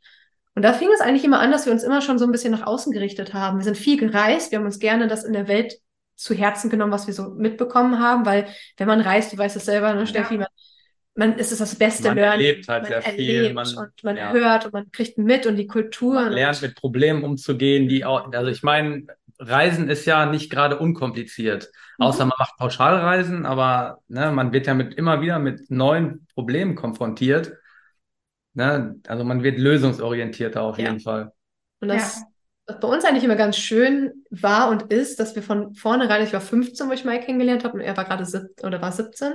Und da fing es eigentlich immer an, dass wir uns immer schon so ein bisschen nach außen gerichtet haben. Wir sind viel gereist, wir haben uns gerne das in der Welt zu Herzen genommen, was wir so mitbekommen haben, weil wenn man reist, du weißt es selber, ne, Steffi, man, man, es ist das beste Man Lernen. erlebt halt man sehr viel, erlebt man- und man ja. hört und man kriegt mit und die Kultur. Man lernt mit Problemen umzugehen, die auch, also ich meine, Reisen ist ja nicht gerade unkompliziert, außer Mhm. man macht Pauschalreisen, aber ne, man wird ja mit, immer wieder mit neuen Problemen konfrontiert. Ne? Also man wird lösungsorientierter auf Ja. jeden Fall. Und das, bei uns eigentlich immer ganz schön war und ist, dass wir von vornherein, ich war 15, wo ich Mike kennengelernt habe, und er war gerade 17 oder war 17.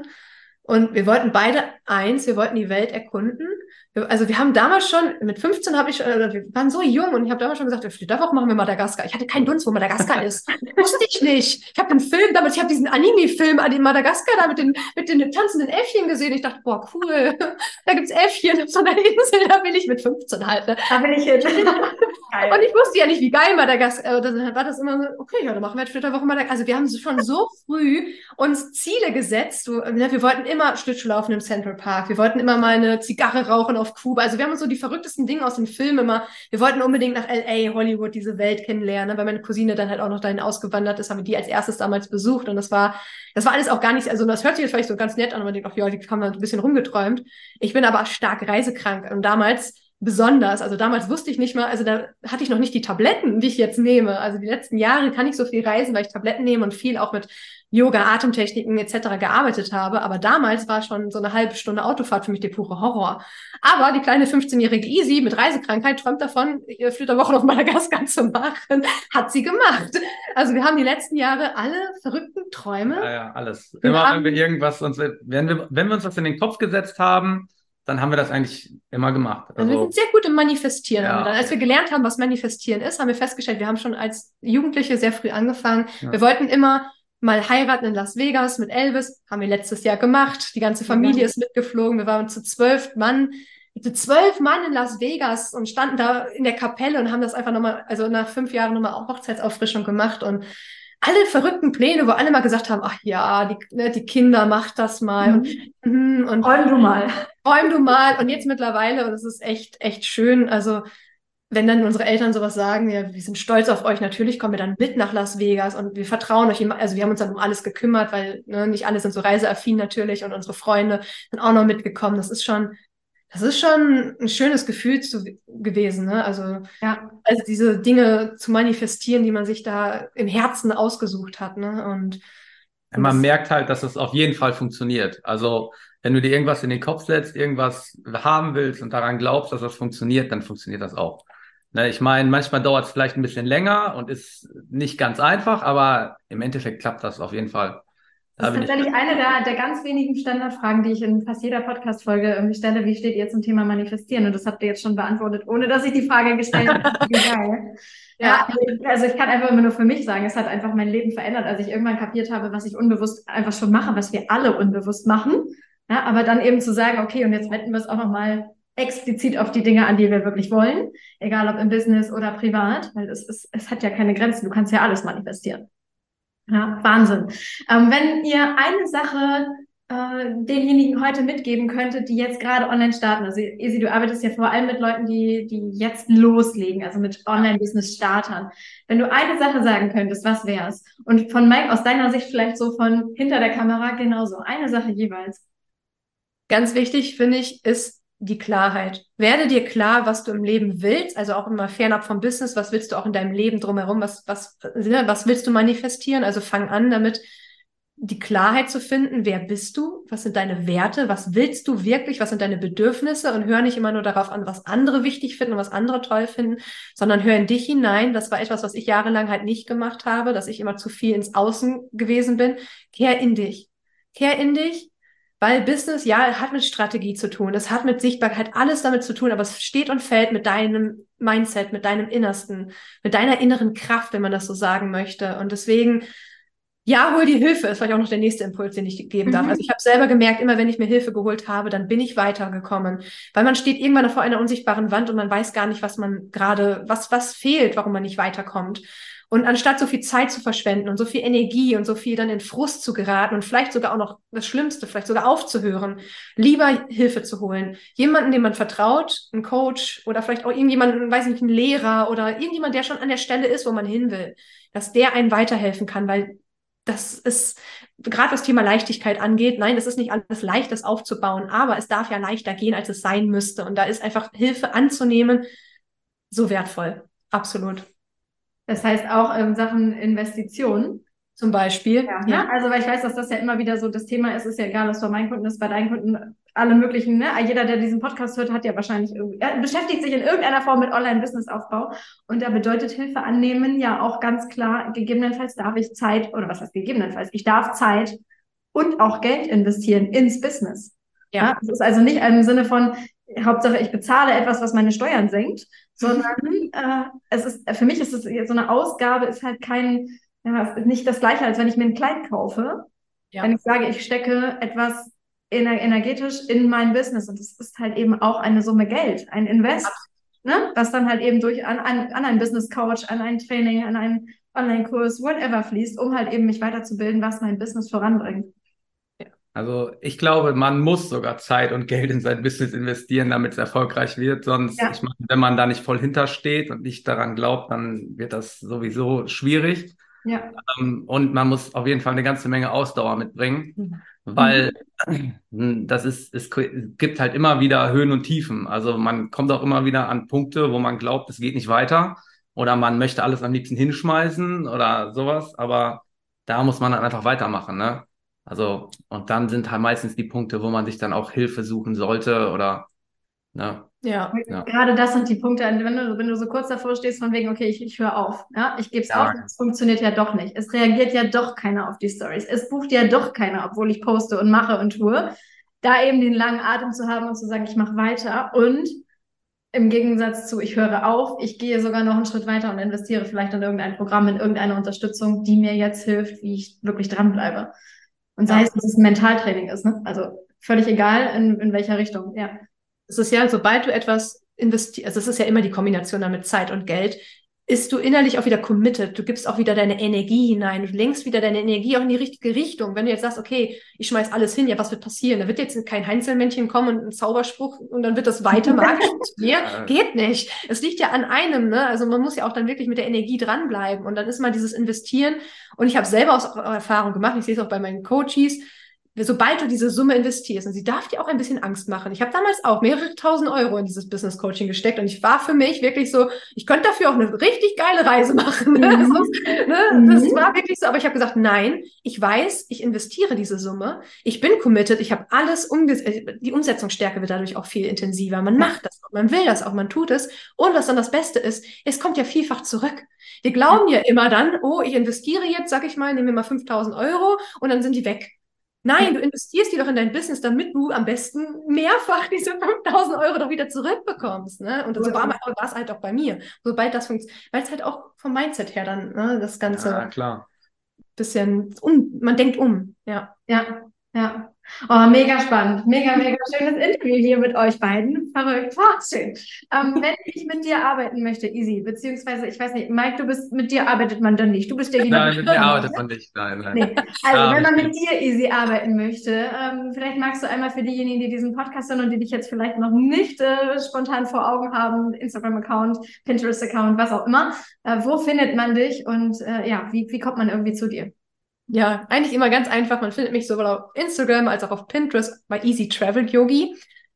Und wir wollten beide eins, wir wollten die Welt erkunden. Wir, also wir haben damals schon, mit 15 habe ich, äh, wir waren so jung und ich habe damals schon gesagt, für der Woche machen wir Madagaskar. Ich hatte keinen Dunst, wo Madagaskar (laughs) ist. Wusste ich nicht. Ich habe den Film damals, ich habe diesen Anime-Film an den Madagaskar da mit den, mit den tanzenden Elfchen gesehen. Ich dachte, boah, cool. (laughs) Da gibt's Elfchen auf so einer Insel, da will ich mit 15 halt. Ne? Da bin ich (laughs) jetzt. Und ich wusste ja nicht, wie geil Madagaskar, äh, dann war das immer so, okay, ja, dann machen wir jetzt Flitterwoche Madagaskar. Also wir haben schon so früh uns Ziele gesetzt. Ne, wir wollten immer Schlittschuhlaufen im Central Park. Wir wollten immer mal eine Zigarre rauchen auf Kuba. Also wir haben uns so die verrücktesten Dinge aus den Filmen immer, wir wollten unbedingt nach L.A., Hollywood, diese Welt kennenlernen. ne, Weil meine Cousine dann halt auch noch dahin ausgewandert ist, haben wir die als erstes damals besucht. Und das war, das war alles auch gar nicht, also das hört sich jetzt vielleicht so ganz nett an, und man denkt, ach ja, die haben da ein bisschen rumgeträumt. Ich bin aber stark reisekrank und damals besonders. Also damals wusste ich nicht mal, also da hatte ich noch nicht die Tabletten, die ich jetzt nehme. Also die letzten Jahre kann ich so viel reisen, weil ich Tabletten nehme und viel auch mit Yoga, Atemtechniken etc. gearbeitet habe. Aber damals war schon so eine halbe Stunde Autofahrt für mich der pure Horror. Aber die kleine 15-jährige Easy mit Reisekrankheit träumt davon, ihr Flitterwochen auf Madagaskar zu machen. Hat sie gemacht. Also wir haben die letzten Jahre alle verrückten Träume. Ja, ja, alles. Immer wenn wir irgendwas uns, wenn wir, wenn wir uns das in den Kopf gesetzt haben, dann haben wir das eigentlich immer gemacht. Also wir Also, sind sehr gut im Manifestieren. Ja. Als wir gelernt haben, was Manifestieren ist, haben wir festgestellt, wir haben schon als Jugendliche sehr früh angefangen. Ja. Wir wollten immer mal heiraten in Las Vegas mit Elvis. Haben wir letztes Jahr gemacht. Die ganze Familie ja. ist mitgeflogen. Wir waren zu zwölf Mann zu zwölf Mann in Las Vegas und standen da in der Kapelle und haben das einfach nochmal, also nach fünf Jahren nochmal Hochzeitsauffrischung gemacht und alle verrückten Pläne, wo alle mal gesagt haben, ach ja, die, ne, die Kinder macht das mal mhm. und, und räum du mal. Räum du mal. Und jetzt mittlerweile, und es ist echt, echt schön, also wenn dann unsere Eltern sowas sagen, ja, wir sind stolz auf euch, natürlich kommen wir dann mit nach Las Vegas und wir vertrauen euch immer, also wir haben uns dann um alles gekümmert, weil ne, nicht alle sind so reiseaffin natürlich und unsere Freunde sind auch noch mitgekommen. Das ist schon, das ist schon ein schönes Gefühl zu, gewesen, ne? Also, ja. also diese Dinge zu manifestieren, die man sich da im Herzen ausgesucht hat, ne? Und, ja, man merkt halt, dass es auf jeden Fall funktioniert. Also, wenn du dir irgendwas in den Kopf setzt, irgendwas haben willst und daran glaubst, dass das funktioniert, dann funktioniert das auch. Ne, ich meine, manchmal dauert es vielleicht ein bisschen länger und ist nicht ganz einfach, aber im Endeffekt klappt das auf jeden Fall. Das ist tatsächlich eine der, der ganz wenigen Standardfragen, die ich in fast jeder Podcast-Folge irgendwie stelle. Wie steht ihr zum Thema Manifestieren? Und das habt ihr jetzt schon beantwortet, ohne dass ich die Frage gestellt habe. (laughs) Ja, also ich kann einfach immer nur für mich sagen, es hat einfach mein Leben verändert, als ich irgendwann kapiert habe, was ich unbewusst einfach schon mache, was wir alle unbewusst machen. Ja, aber dann eben zu sagen, okay, und jetzt wenden wir es auch nochmal explizit auf die Dinge an, die wir wirklich wollen, egal ob im Business oder privat, weil es, ist, es hat ja keine Grenzen, du kannst ja alles manifestieren. Ja, Wahnsinn. Ähm, wenn ihr eine Sache äh, denjenigen heute mitgeben könntet, die jetzt gerade online starten, also Isi, du arbeitest ja vor allem mit Leuten, die, die jetzt loslegen, also mit Online-Business-Startern. Wenn du eine Sache sagen könntest, was wär's? Und von Mike aus deiner Sicht vielleicht so von hinter der Kamera genauso. Eine Sache jeweils. Ganz wichtig, finde ich, ist die Klarheit. Werde dir klar, was du im Leben willst, also auch immer fernab vom Business, was willst du auch in deinem Leben drumherum, was, was, ne, was willst du manifestieren? Also fang an damit, die Klarheit zu finden, wer bist du, was sind deine Werte, was willst du wirklich, was sind deine Bedürfnisse und hör nicht immer nur darauf an, was andere wichtig finden und was andere toll finden, sondern hör in dich hinein. Das war etwas, was ich jahrelang halt nicht gemacht habe, dass ich immer zu viel ins Außen gewesen bin. Kehr in dich. Kehr in dich, weil Business, ja, hat mit Strategie zu tun, es hat mit Sichtbarkeit alles damit zu tun, aber es steht und fällt mit deinem Mindset, mit deinem Innersten, mit deiner inneren Kraft, wenn man das so sagen möchte. Und deswegen, ja, hol die Hilfe, ist vielleicht auch noch der nächste Impuls, den ich geben darf. Mhm. Also ich habe selber gemerkt, immer wenn ich mir Hilfe geholt habe, dann bin ich weitergekommen. Weil man steht irgendwann vor einer unsichtbaren Wand und man weiß gar nicht, was man gerade, was, was fehlt, warum man nicht weiterkommt. Und anstatt so viel Zeit zu verschwenden und so viel Energie und so viel dann in Frust zu geraten und vielleicht sogar auch noch das Schlimmste, vielleicht sogar aufzuhören, lieber Hilfe zu holen. Jemanden, dem man vertraut, ein Coach oder vielleicht auch irgendjemanden, weiß nicht, ein Lehrer oder irgendjemand, der schon an der Stelle ist, wo man hin will, dass der einen weiterhelfen kann, weil das ist, gerade was Thema Leichtigkeit angeht, nein, es ist nicht alles leicht, das aufzubauen, aber es darf ja leichter gehen, als es sein müsste. Und da ist einfach Hilfe anzunehmen so wertvoll. Absolut. Das heißt auch in Sachen Investitionen. Zum Beispiel. Ja, ja. Also, weil ich weiß, dass das ja immer wieder so das Thema ist, ist ja egal, was bei meinen Kunden ist, bei deinen Kunden, alle möglichen, ne? Jeder, der diesen Podcast hört, hat ja wahrscheinlich irgendwie, beschäftigt sich in irgendeiner Form mit Online-Business-Aufbau. Und da bedeutet Hilfe annehmen ja auch ganz klar, gegebenenfalls darf ich Zeit, oder was heißt gegebenenfalls, ich darf Zeit und auch Geld investieren ins Business. Ja. ja. Das ist also nicht im Sinne von, Hauptsache ich bezahle etwas, was meine Steuern senkt, (laughs) sondern äh, es ist, für mich ist es so eine Ausgabe, ist halt kein, ja, nicht das gleiche, als wenn ich mir ein Kleid kaufe. Ja. Wenn ich sage, ich stecke etwas energetisch in mein Business und das ist halt eben auch eine Summe Geld, ein Invest, ne? was dann halt eben durch an, an, an einen Business Coach, an ein Training, an einen Online-Kurs, whatever fließt, um halt eben mich weiterzubilden, was mein Business voranbringt. Also ich glaube, man muss sogar Zeit und Geld in sein Business investieren, damit es erfolgreich wird. Sonst, ja. ich meine, wenn man da nicht voll hintersteht und nicht daran glaubt, dann wird das sowieso schwierig. Ja. Ähm, und man muss auf jeden Fall eine ganze Menge Ausdauer mitbringen, mhm. weil mhm. das ist, es gibt halt immer wieder Höhen und Tiefen. Also man kommt auch immer wieder an Punkte, wo man glaubt, es geht nicht weiter oder man möchte alles am liebsten hinschmeißen oder sowas. Aber da muss man dann einfach weitermachen, ne? Also, und dann sind halt meistens die Punkte, wo man sich dann auch Hilfe suchen sollte oder, ne? Ja. ja. Gerade das sind die Punkte, wenn du, wenn du so kurz davor stehst, von wegen, okay, ich, ich höre auf. Ja, ich gebe es ja. auf, es funktioniert ja doch nicht. Es reagiert ja doch keiner auf die Stories. Es bucht ja doch keiner, obwohl ich poste und mache und tue. Da eben den langen Atem zu haben und zu sagen, ich mache weiter und im Gegensatz zu, ich höre auf, ich gehe sogar noch einen Schritt weiter und investiere vielleicht in irgendein Programm, in irgendeine Unterstützung, die mir jetzt hilft, wie ich wirklich dranbleibe. Und sei es, dass es ein Mentaltraining ist, ne? Also völlig egal, in, in welcher Richtung, ja. Es ist ja, sobald du etwas investierst, also es ist ja immer die Kombination damit Zeit und Geld, ist du innerlich auch wieder committed. Du gibst auch wieder deine Energie hinein. Du lenkst wieder deine Energie auch in die richtige Richtung. Wenn du jetzt sagst, okay, ich schmeiß alles hin, ja, was wird passieren? Da wird jetzt kein Heinzelmännchen kommen und ein Zauberspruch und dann wird das weiter magisch (laughs) funktionieren. Geht nicht. Es liegt ja an einem, ne? Also man muss ja auch dann wirklich mit der Energie dranbleiben. Und dann ist mal dieses Investieren. Und ich habe selber aus Erfahrung gemacht, ich sehe es auch bei meinen Coaches, sobald du diese Summe investierst, und sie darf dir auch ein bisschen Angst machen. Ich habe damals auch mehrere tausend Euro in dieses Business Coaching gesteckt und ich war für mich wirklich so, ich könnte dafür auch eine richtig geile Reise machen. (laughs) Ne? Mhm. Sonst, ne? Mhm. Das war wirklich so, aber ich habe gesagt, nein, ich weiß, ich investiere diese Summe, ich bin committed, ich habe alles umgesetzt, äh, die Umsetzungsstärke wird dadurch auch viel intensiver. Man macht das, man will das auch, man tut es. Und was dann das Beste ist, es kommt ja vielfach zurück. Wir glauben ja immer dann, oh, ich investiere jetzt, sag ich mal, nehme mir mal 5000 Euro und dann sind die weg. Nein, du investierst die doch in dein Business, damit du am besten mehrfach (laughs) diese 5000 Euro doch wieder zurückbekommst. Ne? Und so war, war es halt auch bei mir. Sobald das funktioniert, weil es halt auch vom Mindset her dann ne, das Ganze ja, klar. bisschen um, man denkt um. Ja, ja, ja. Oh, mega spannend. Mega, mega schönes Interview hier mit euch beiden. Verrückt. Oh, (laughs) schön. Ähm, wenn ich mit dir arbeiten möchte, Easy, beziehungsweise, ich weiß nicht, Mike, du bist, mit dir arbeitet man dann nicht. Du bist derjenige, Nein, mit mir arbeitet man nicht. Nein, nein. Nee. Also, wenn man mit dir, Easy, arbeiten möchte, ähm, vielleicht magst du einmal für diejenigen, die diesen Podcast hören und die dich jetzt vielleicht noch nicht äh, spontan vor Augen haben, Instagram-Account, Pinterest-Account, was auch immer, äh, wo findet man dich und äh, ja, wie, wie kommt man irgendwie zu dir? Ja, eigentlich immer ganz einfach. Man findet mich sowohl auf Instagram als auch auf Pinterest bei Easy Travel Yogi.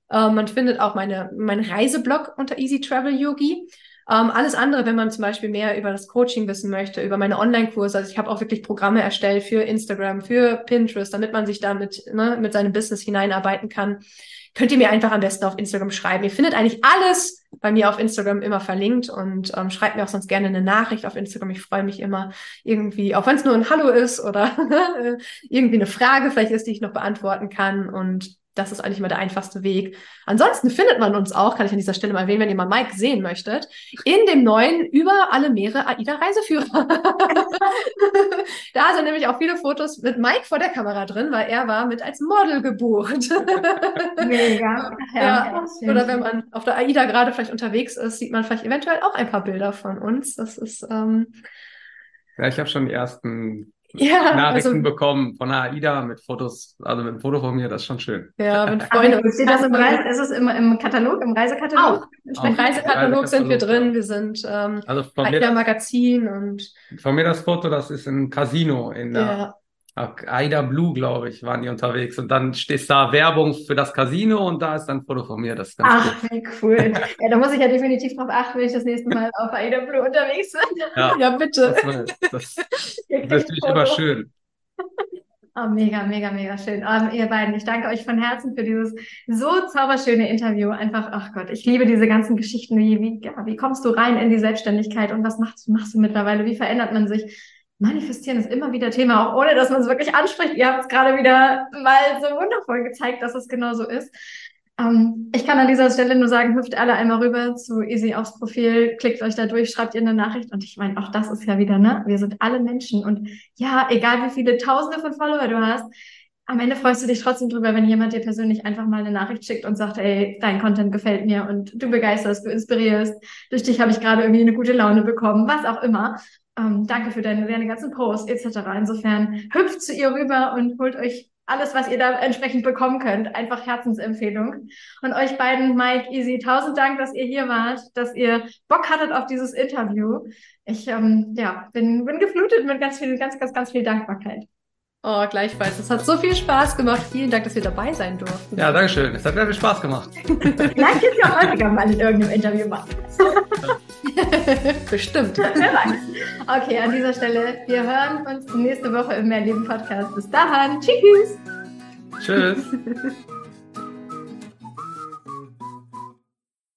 Ähm, man findet auch meine, meinen Reiseblog unter Easy Travel Yogi. Ähm, alles andere, wenn man zum Beispiel mehr über das Coaching wissen möchte, über meine Online-Kurse. Also ich habe auch wirklich Programme erstellt für Instagram, für Pinterest, damit man sich damit ne, mit seinem Business hineinarbeiten kann könnt ihr mir einfach am besten auf Instagram schreiben. Ihr findet eigentlich alles bei mir auf Instagram immer verlinkt und ähm, schreibt mir auch sonst gerne eine Nachricht auf Instagram. Ich freue mich immer irgendwie, auch wenn es nur ein Hallo ist oder (laughs) irgendwie eine Frage vielleicht ist, die ich noch beantworten kann. Und das ist eigentlich immer der einfachste Weg. Ansonsten findet man uns auch, kann ich an dieser Stelle mal erwähnen, wenn ihr mal Mike sehen möchtet, in dem neuen über alle Meere AIDA Reiseführer. (laughs) da sind nämlich auch viele Fotos mit Mike vor der Kamera drin, weil er war mit als Model gebucht. (laughs) Mega. Ja, ja. Oder wenn man auf der AIDA gerade vielleicht unterwegs ist, sieht man vielleicht eventuell auch ein paar Bilder von uns. Das ist ähm, ja, ich habe schon die ersten ja, Nachrichten also, bekommen von AIDA mit Fotos, also mit einem Foto von mir, das ist schon schön. Ja, mit Freunden. Ach, steht das im Reise, ist es im, im Katalog, im Reisekatalog? Auch. Im Reisekatalog, Reisekatalog sind wir drin, wir sind ähm, also von AIDA Magazin und. Von mir das Foto, das ist im Casino in der ja. Aida Blue, glaube ich, waren die unterwegs. Und dann steht da Werbung für das Casino und da ist dann ein Foto von mir. Das ist ganz Ach, cool. wie cool. (laughs) Ja, da muss ich ja definitiv drauf achten, wenn ich das nächste Mal auf Aida Blue unterwegs bin. Ja, ja bitte. Das, das, (laughs) das ist natürlich immer schön. (laughs) Oh, mega, mega, mega schön. Um, ihr beiden, ich danke euch von Herzen für dieses so zauberschöne Interview. Einfach, ach Gott, ich liebe diese ganzen Geschichten. Wie, wie, ja, wie kommst du rein in die Selbstständigkeit und was machst, machst du mittlerweile? Wie verändert man sich? Manifestieren ist immer wieder Thema, auch ohne dass man es wirklich anspricht. Ihr habt es gerade wieder mal so wundervoll gezeigt, dass es genau so ist. Ähm, ich kann an dieser Stelle nur sagen, hüpft alle einmal rüber zu Easy aufs Profil, klickt euch da durch, schreibt ihr eine Nachricht. Und ich meine, auch das ist ja wieder, ne? Wir sind alle Menschen. Und ja, egal wie viele Tausende von Follower du hast, am Ende freust du dich trotzdem drüber, wenn jemand dir persönlich einfach mal eine Nachricht schickt und sagt, ey, dein Content gefällt mir und du begeisterst, du inspirierst. Durch dich habe ich gerade irgendwie eine gute Laune bekommen, was auch immer. Ähm, danke für deine, deine ganzen Posts etc. Insofern hüpft zu ihr rüber und holt euch alles, was ihr da entsprechend bekommen könnt. Einfach Herzensempfehlung. Und euch beiden, Mike, Easy, tausend Dank, dass ihr hier wart, dass ihr Bock hattet auf dieses Interview. Ich ähm, ja, bin, bin geflutet mit ganz viel, ganz, ganz, ganz viel Dankbarkeit. Oh, gleichfalls. Es hat so viel Spaß gemacht. Vielen Dank, dass wir dabei sein durften. Ja, danke schön. Es hat sehr viel Spaß gemacht. (laughs) Vielleicht jetzt ja häufiger mal in irgendeinem Interview machen. (laughs) (laughs) Bestimmt. okay, an dieser Stelle, wir hören uns nächste Woche im Mehrleben Podcast. Bis dahin. Tschüss. Tschüss. (laughs)